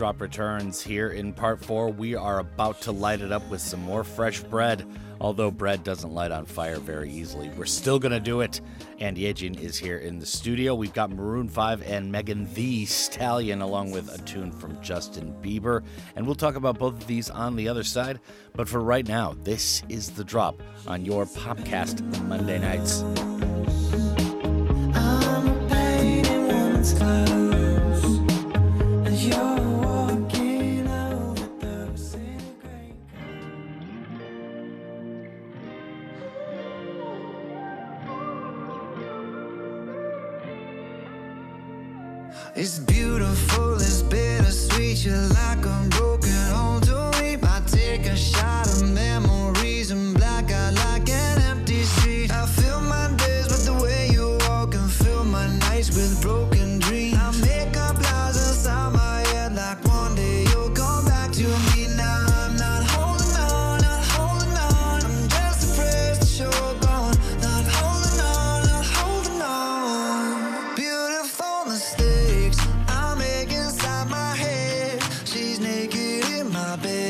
Drop returns here in part four. We are about to light it up with some more fresh bread. Although bread doesn't light on fire very easily, we're still going to do it. And Yejin is here in the studio. We've got Maroon 5 and Megan Thee Stallion, along with a tune from Justin Bieber. And we'll talk about both of these on the other side. But for right now, this is the drop on your Popcast Monday nights. I'm a pain in woman's clothes as you're beautiful, it's bittersweet. You're like a broken my bed,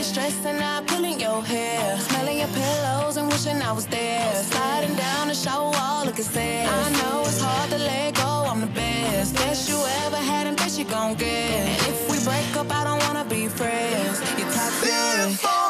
You're stressing out, pulling your hair. Smelling your pillows and wishing I was there. Sliding down the shower wall, looking sad. I know it's hard to let go, I'm the best. Best you ever had and best you gon' get. And if we break up, I don't wanna be friends. You're toxic. Beautiful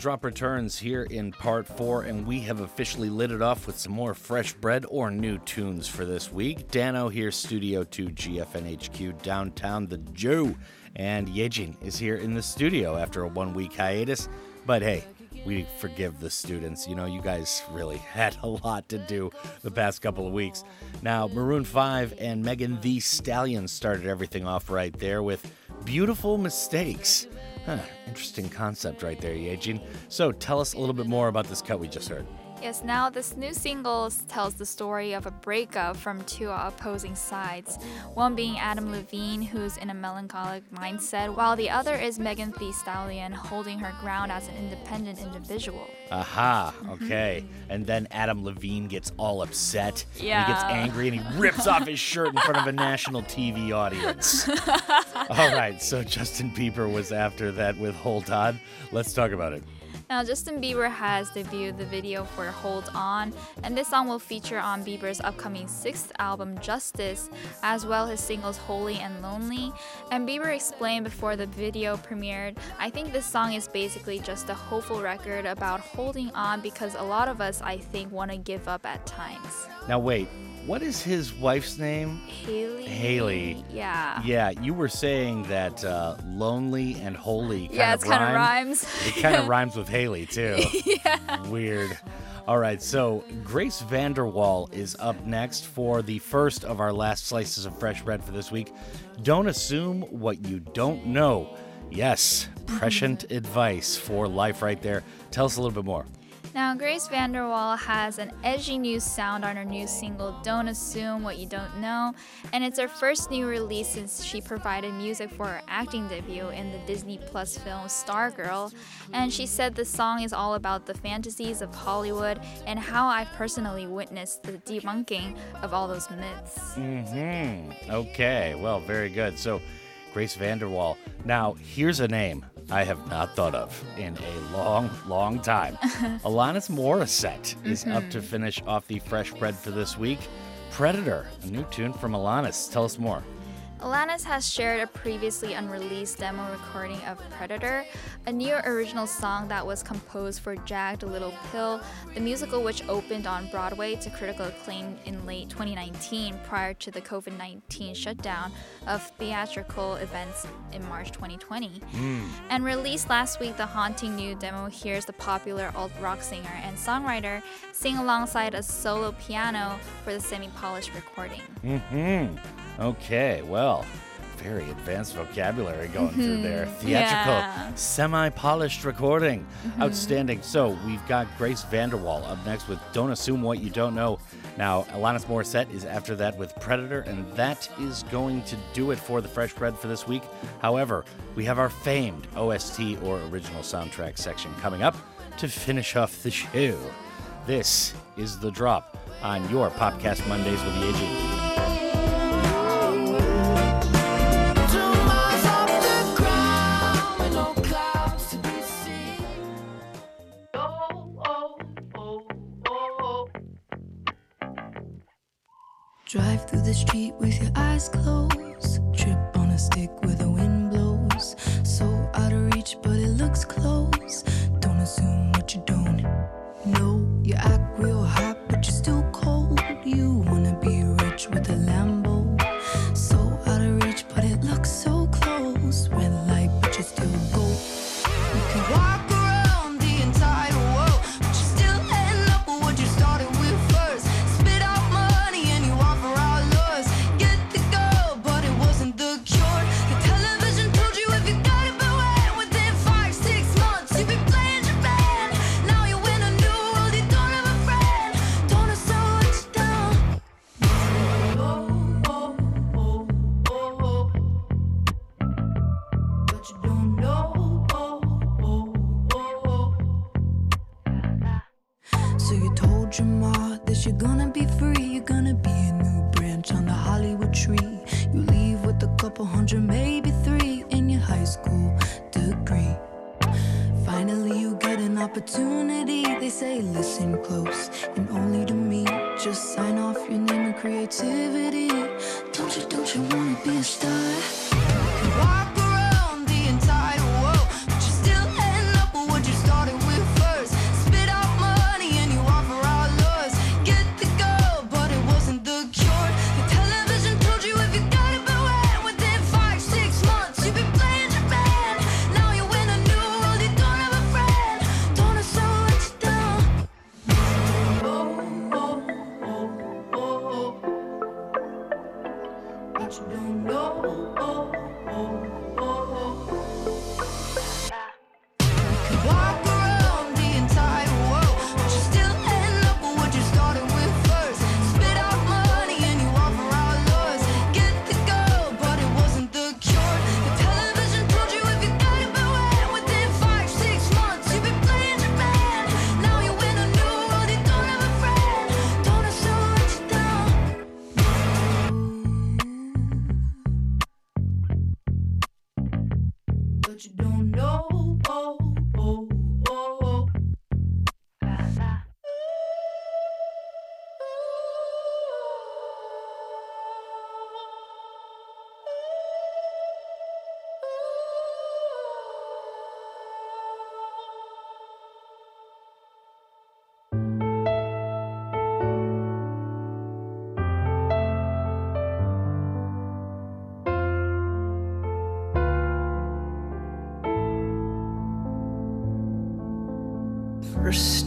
drop returns here in part four, and we have officially lit it off with some more fresh bread or new tunes for this week. Dano here, Studio 2 GFNHQ downtown, the Jew. And Yejin is here in the studio after a one week hiatus. But hey, we forgive the students. You know, you guys really had a lot to do the past couple of weeks. Now, Maroon 5 and Megan Thee Stallion started everything off right there with Beautiful Mistakes. Huh, interesting concept right there, Yejin. So tell us a little bit more about this cut we just heard. Yes, now this new single tells the story of a breakup from two opposing sides. One being Adam Levine, who's in a melancholic mindset, while the other is Megan Thee Stallion, holding her ground as an independent individual. Aha, mm-hmm. okay. And then Adam Levine gets all upset. and He gets angry and he rips off his shirt in front of a national TV audience. all right, so Justin Bieber was after that with Hold On. Let's talk about it. Now, Justin Bieber has debuted the video for Hold On, and this song will feature on Bieber's upcoming sixth album, Justice, as well his singles Holy and Lonely. And Bieber explained before the video premiered, I think this song is basically just a hopeful record about holding on because a lot of us, I think, want to give up at times. Now, wait, what is his wife's name? Haley. Haley. Yeah. Yeah, you were saying that uh, lonely and holy kind Yeah, of kinda rhyme. rhymes. It kind of rhymes with Haley, too. yeah. Weird. All right, so Grace VanderWaal is up next for the first of our last slices of fresh bread for this week. Don't assume what you don't know. Yes, prescient advice for life right there. Tell us a little bit more. Now, Grace VanderWaal has an edgy new sound on her new single, Don't Assume What You Don't Know, and it's her first new release since she provided music for her acting debut in the Disney Plus film Stargirl. And she said the song is all about the fantasies of Hollywood and how I've personally witnessed the debunking of all those myths. Mm-hmm. Okay. Well, very good. So, Grace VanderWaal. Now, here's a name I have not thought of in a long, long time. Alanis Morissette is up to mm-hmm. finish off the fresh bread for this week. Predator, a new tune from Alanis. Tell us more. Alanis has shared a previously unreleased demo recording of Predator, a new original song that was composed for Jagged Little Pill, the musical which opened on Broadway to critical acclaim in late 2019 prior to the COVID 19 shutdown of theatrical events in March 2020. And released last week, the haunting new demo hears the popular alt rock singer and songwriter sing alongside a solo piano for the semi polished recording. hmm Okay, well, very advanced vocabulary going through there. Theatrical, yeah. semi polished recording. Mhm. Outstanding. So we've got Grace VanderWaal up next with Don't Assume What You Don't Know. Now, Alanis Morissette is after that with Predator, and that is going to do it for the Fresh Bread for this week. However, we have our famed OST or original soundtrack section coming up to finish off the show. This is The Drop on your Popcast Mondays with the AG. Drive through the street with your eyes closed. Trip on a stick where the wind blows. So out of reach, but it looks close.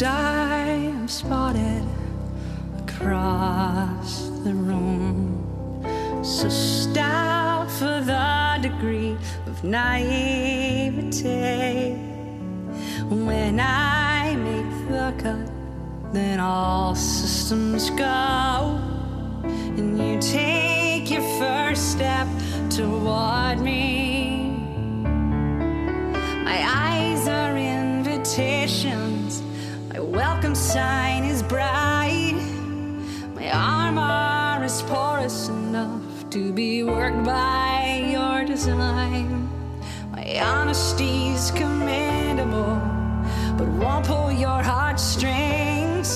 First I'm spotted across the room. So stout for the degree of naivete. When I make the cut, then all systems go. And you take your first step toward me. Sign is bright. My armor is porous enough to be worked by your design. My honesty's commendable, but won't pull your heartstrings.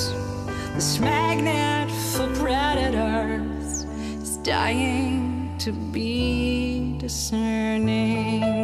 This magnet for predators is dying to be discerning.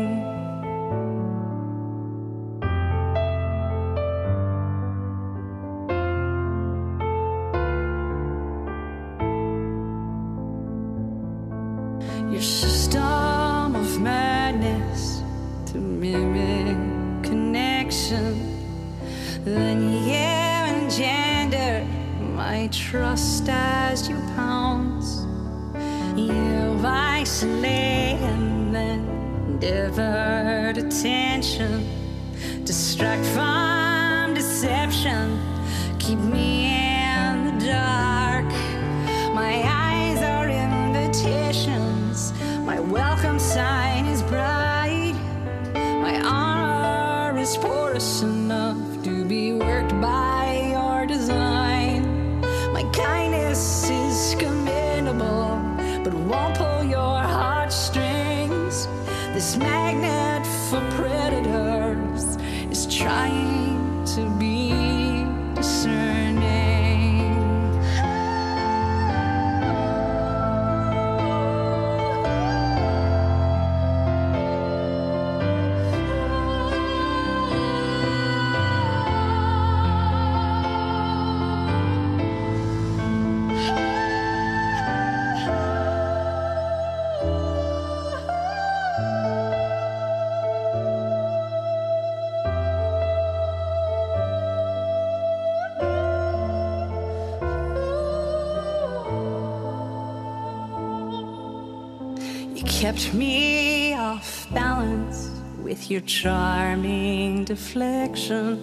Kept me off balance with your charming deflection.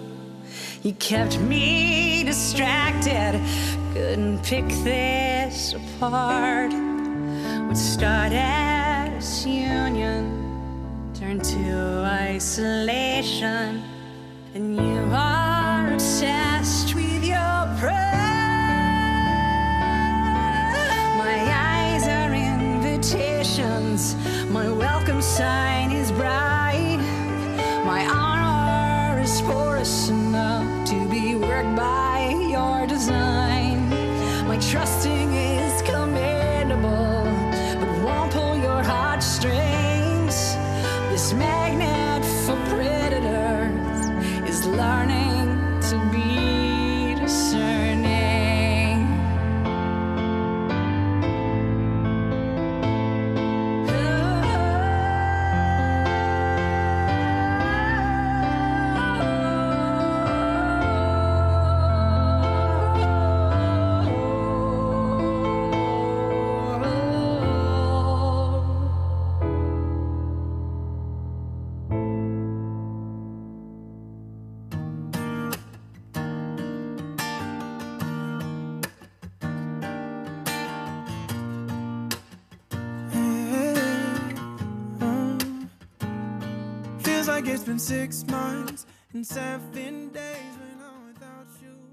You kept me distracted, couldn't pick this apart. What started as union turned to isolation, welcome six months and seven days.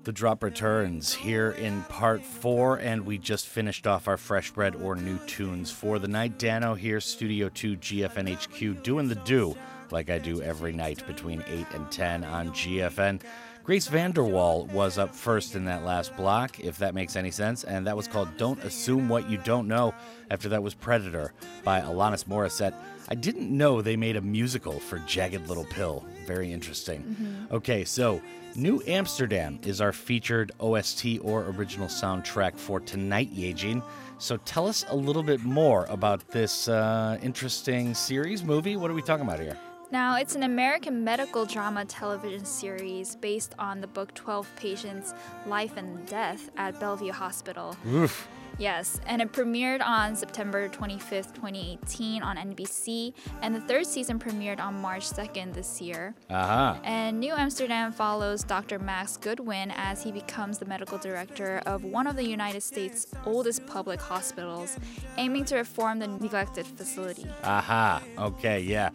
The drop returns here in part four, and we just finished off our fresh bread or new tunes for the night. Dano here, Studio 2 GFNHQ, doing the do like I do every night between 8 and 10 on GFN. Grace VanderWaal was up first in that last block, if that makes any sense, and that was called Don't Assume What You Don't Know. After that was Predator by Alanis Morissette. I didn't know they made a musical for Jagged Little Pill. Very interesting. Okay, so New Amsterdam is our featured OST or original soundtrack for tonight, Yejin. So tell us a little bit more about this uh, interesting series, movie. What are we talking about here? Now, it's an American medical drama television series based on the book 12 Patients Life and Death at Bellevue Hospital. Oof. Yes, and it premiered on September 25th, 2018 on NBC, and the third season premiered on March 2nd this year. Aha. And New Amsterdam follows Dr. Max Goodwin as he becomes the medical director of one of the United States' oldest public hospitals, aiming to reform the neglected facility. Aha. Okay, yeah.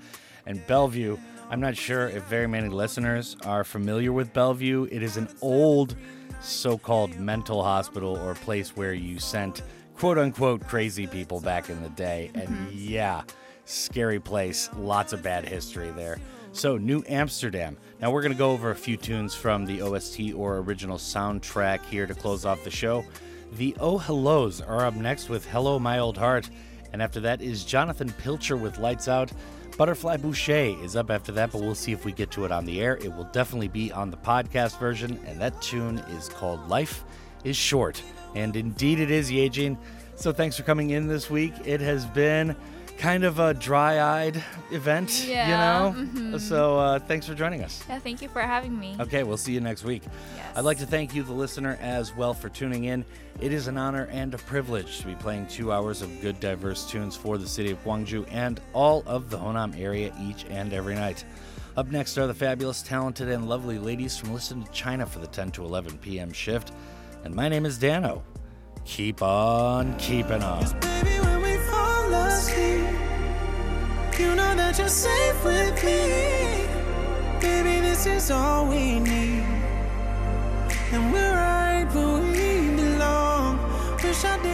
And Bellevue, I'm not sure if very many listeners are familiar with Bellevue. It is an old so called mental hospital or place where you sent quote unquote crazy people back in the day. And mm-hmm. yeah, scary place. Lots of bad history there. So, New Amsterdam. Now, we're going to go over a few tunes from the OST or original soundtrack here to close off the show. The Oh Hellos are up next with Hello My Old Heart. And after that is Jonathan Pilcher with Lights Out. Butterfly Boucher is up after that, but we'll see if we get to it on the air. It will definitely be on the podcast version, and that tune is called Life is Short. And indeed it is, Yejin. So thanks for coming in this week. It has been kind of a dry-eyed event, Yeah, you know? mhm. So uh, thanks for joining us. Yeah, thank you for having me. Okay, we'll see you next week. Yes. I'd like to thank you, the listener, as well for tuning in. It is an honor and a privilege to be playing two hours of good, diverse tunes for the city of Gwangju and all of the Honam area each and every night. Up next are the fabulous, talented, and lovely ladies from Listen to China for the 10 to 11 p.m. shift. And my name is Dano. Keep on keeping on. You know that you're safe with me. Baby, this is all we need. And we're right where we belong. Wish I didn't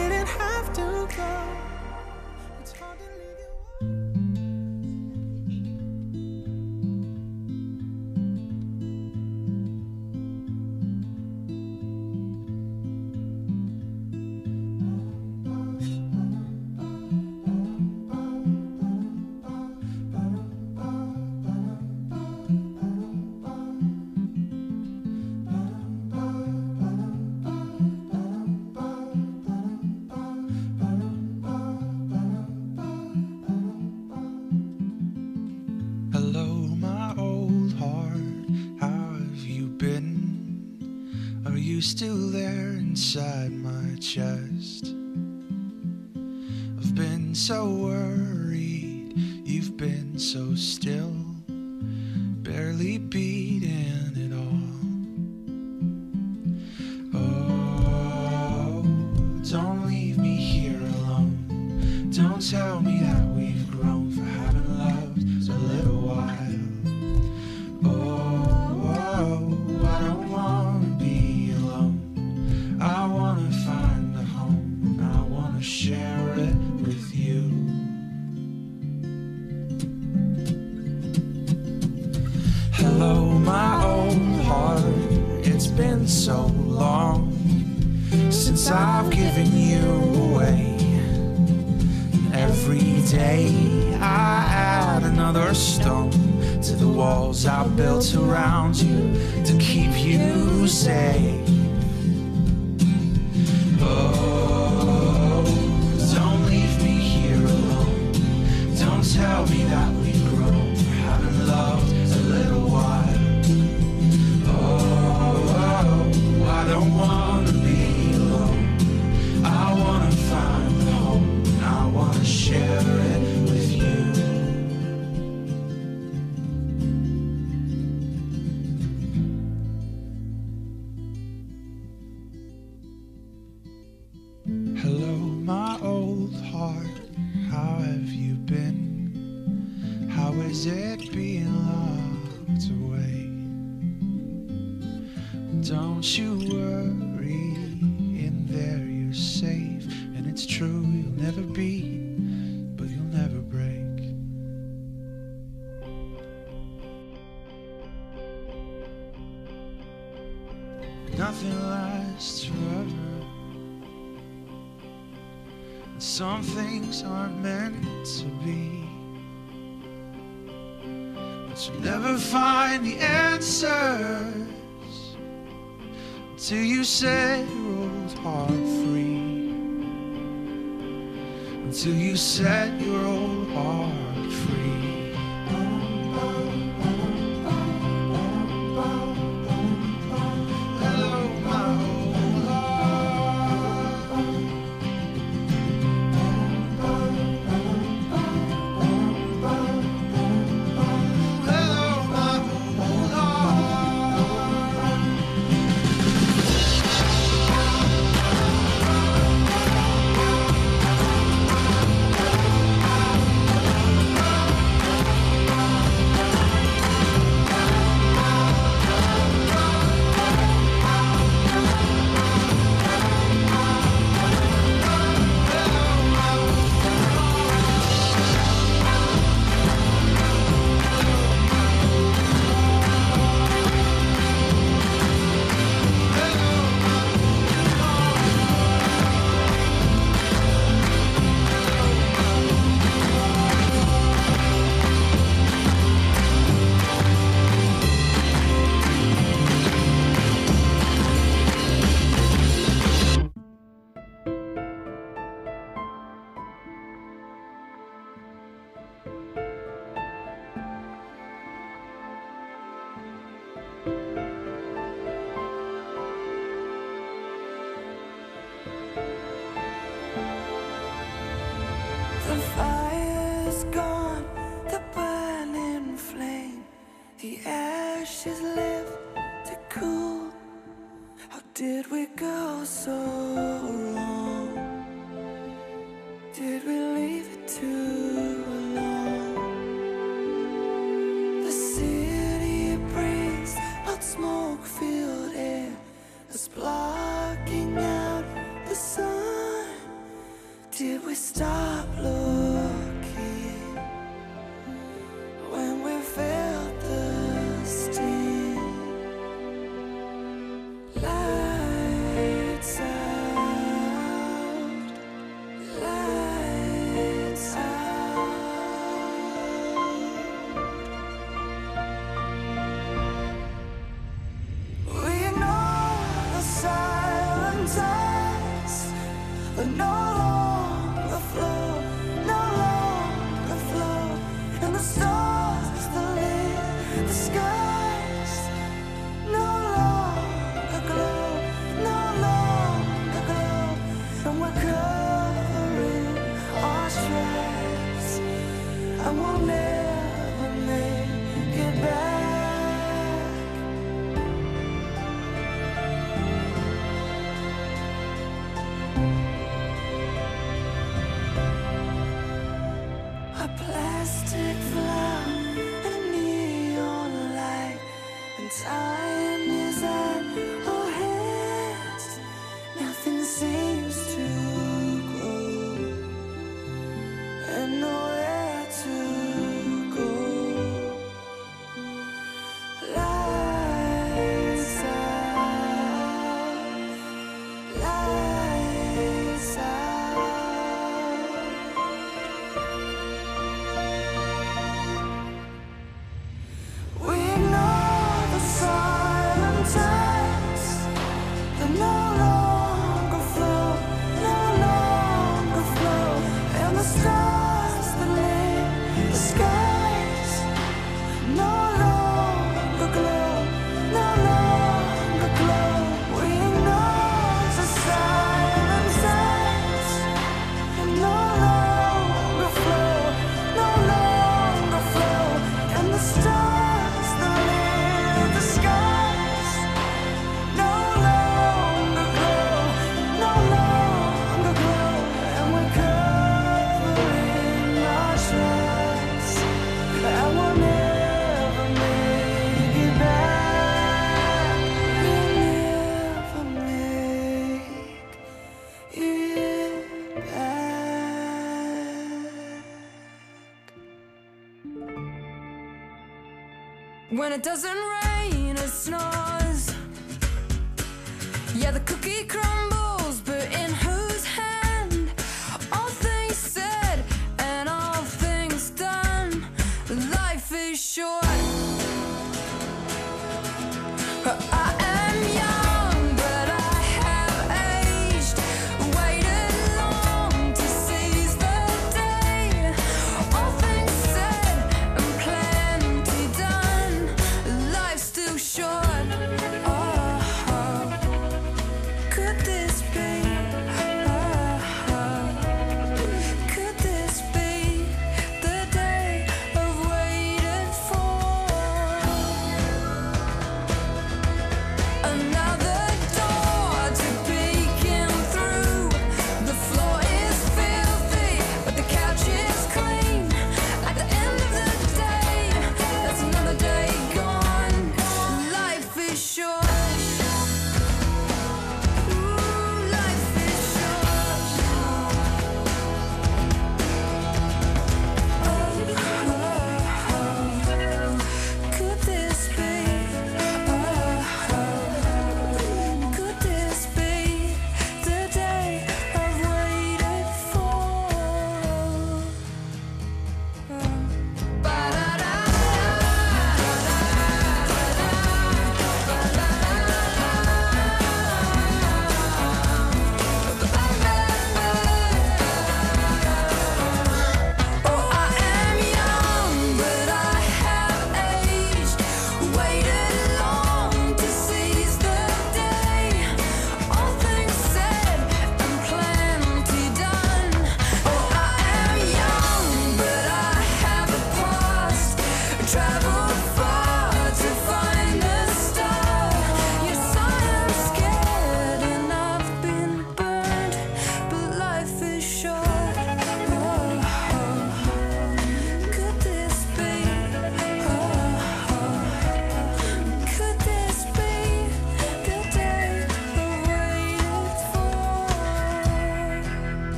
it doesn't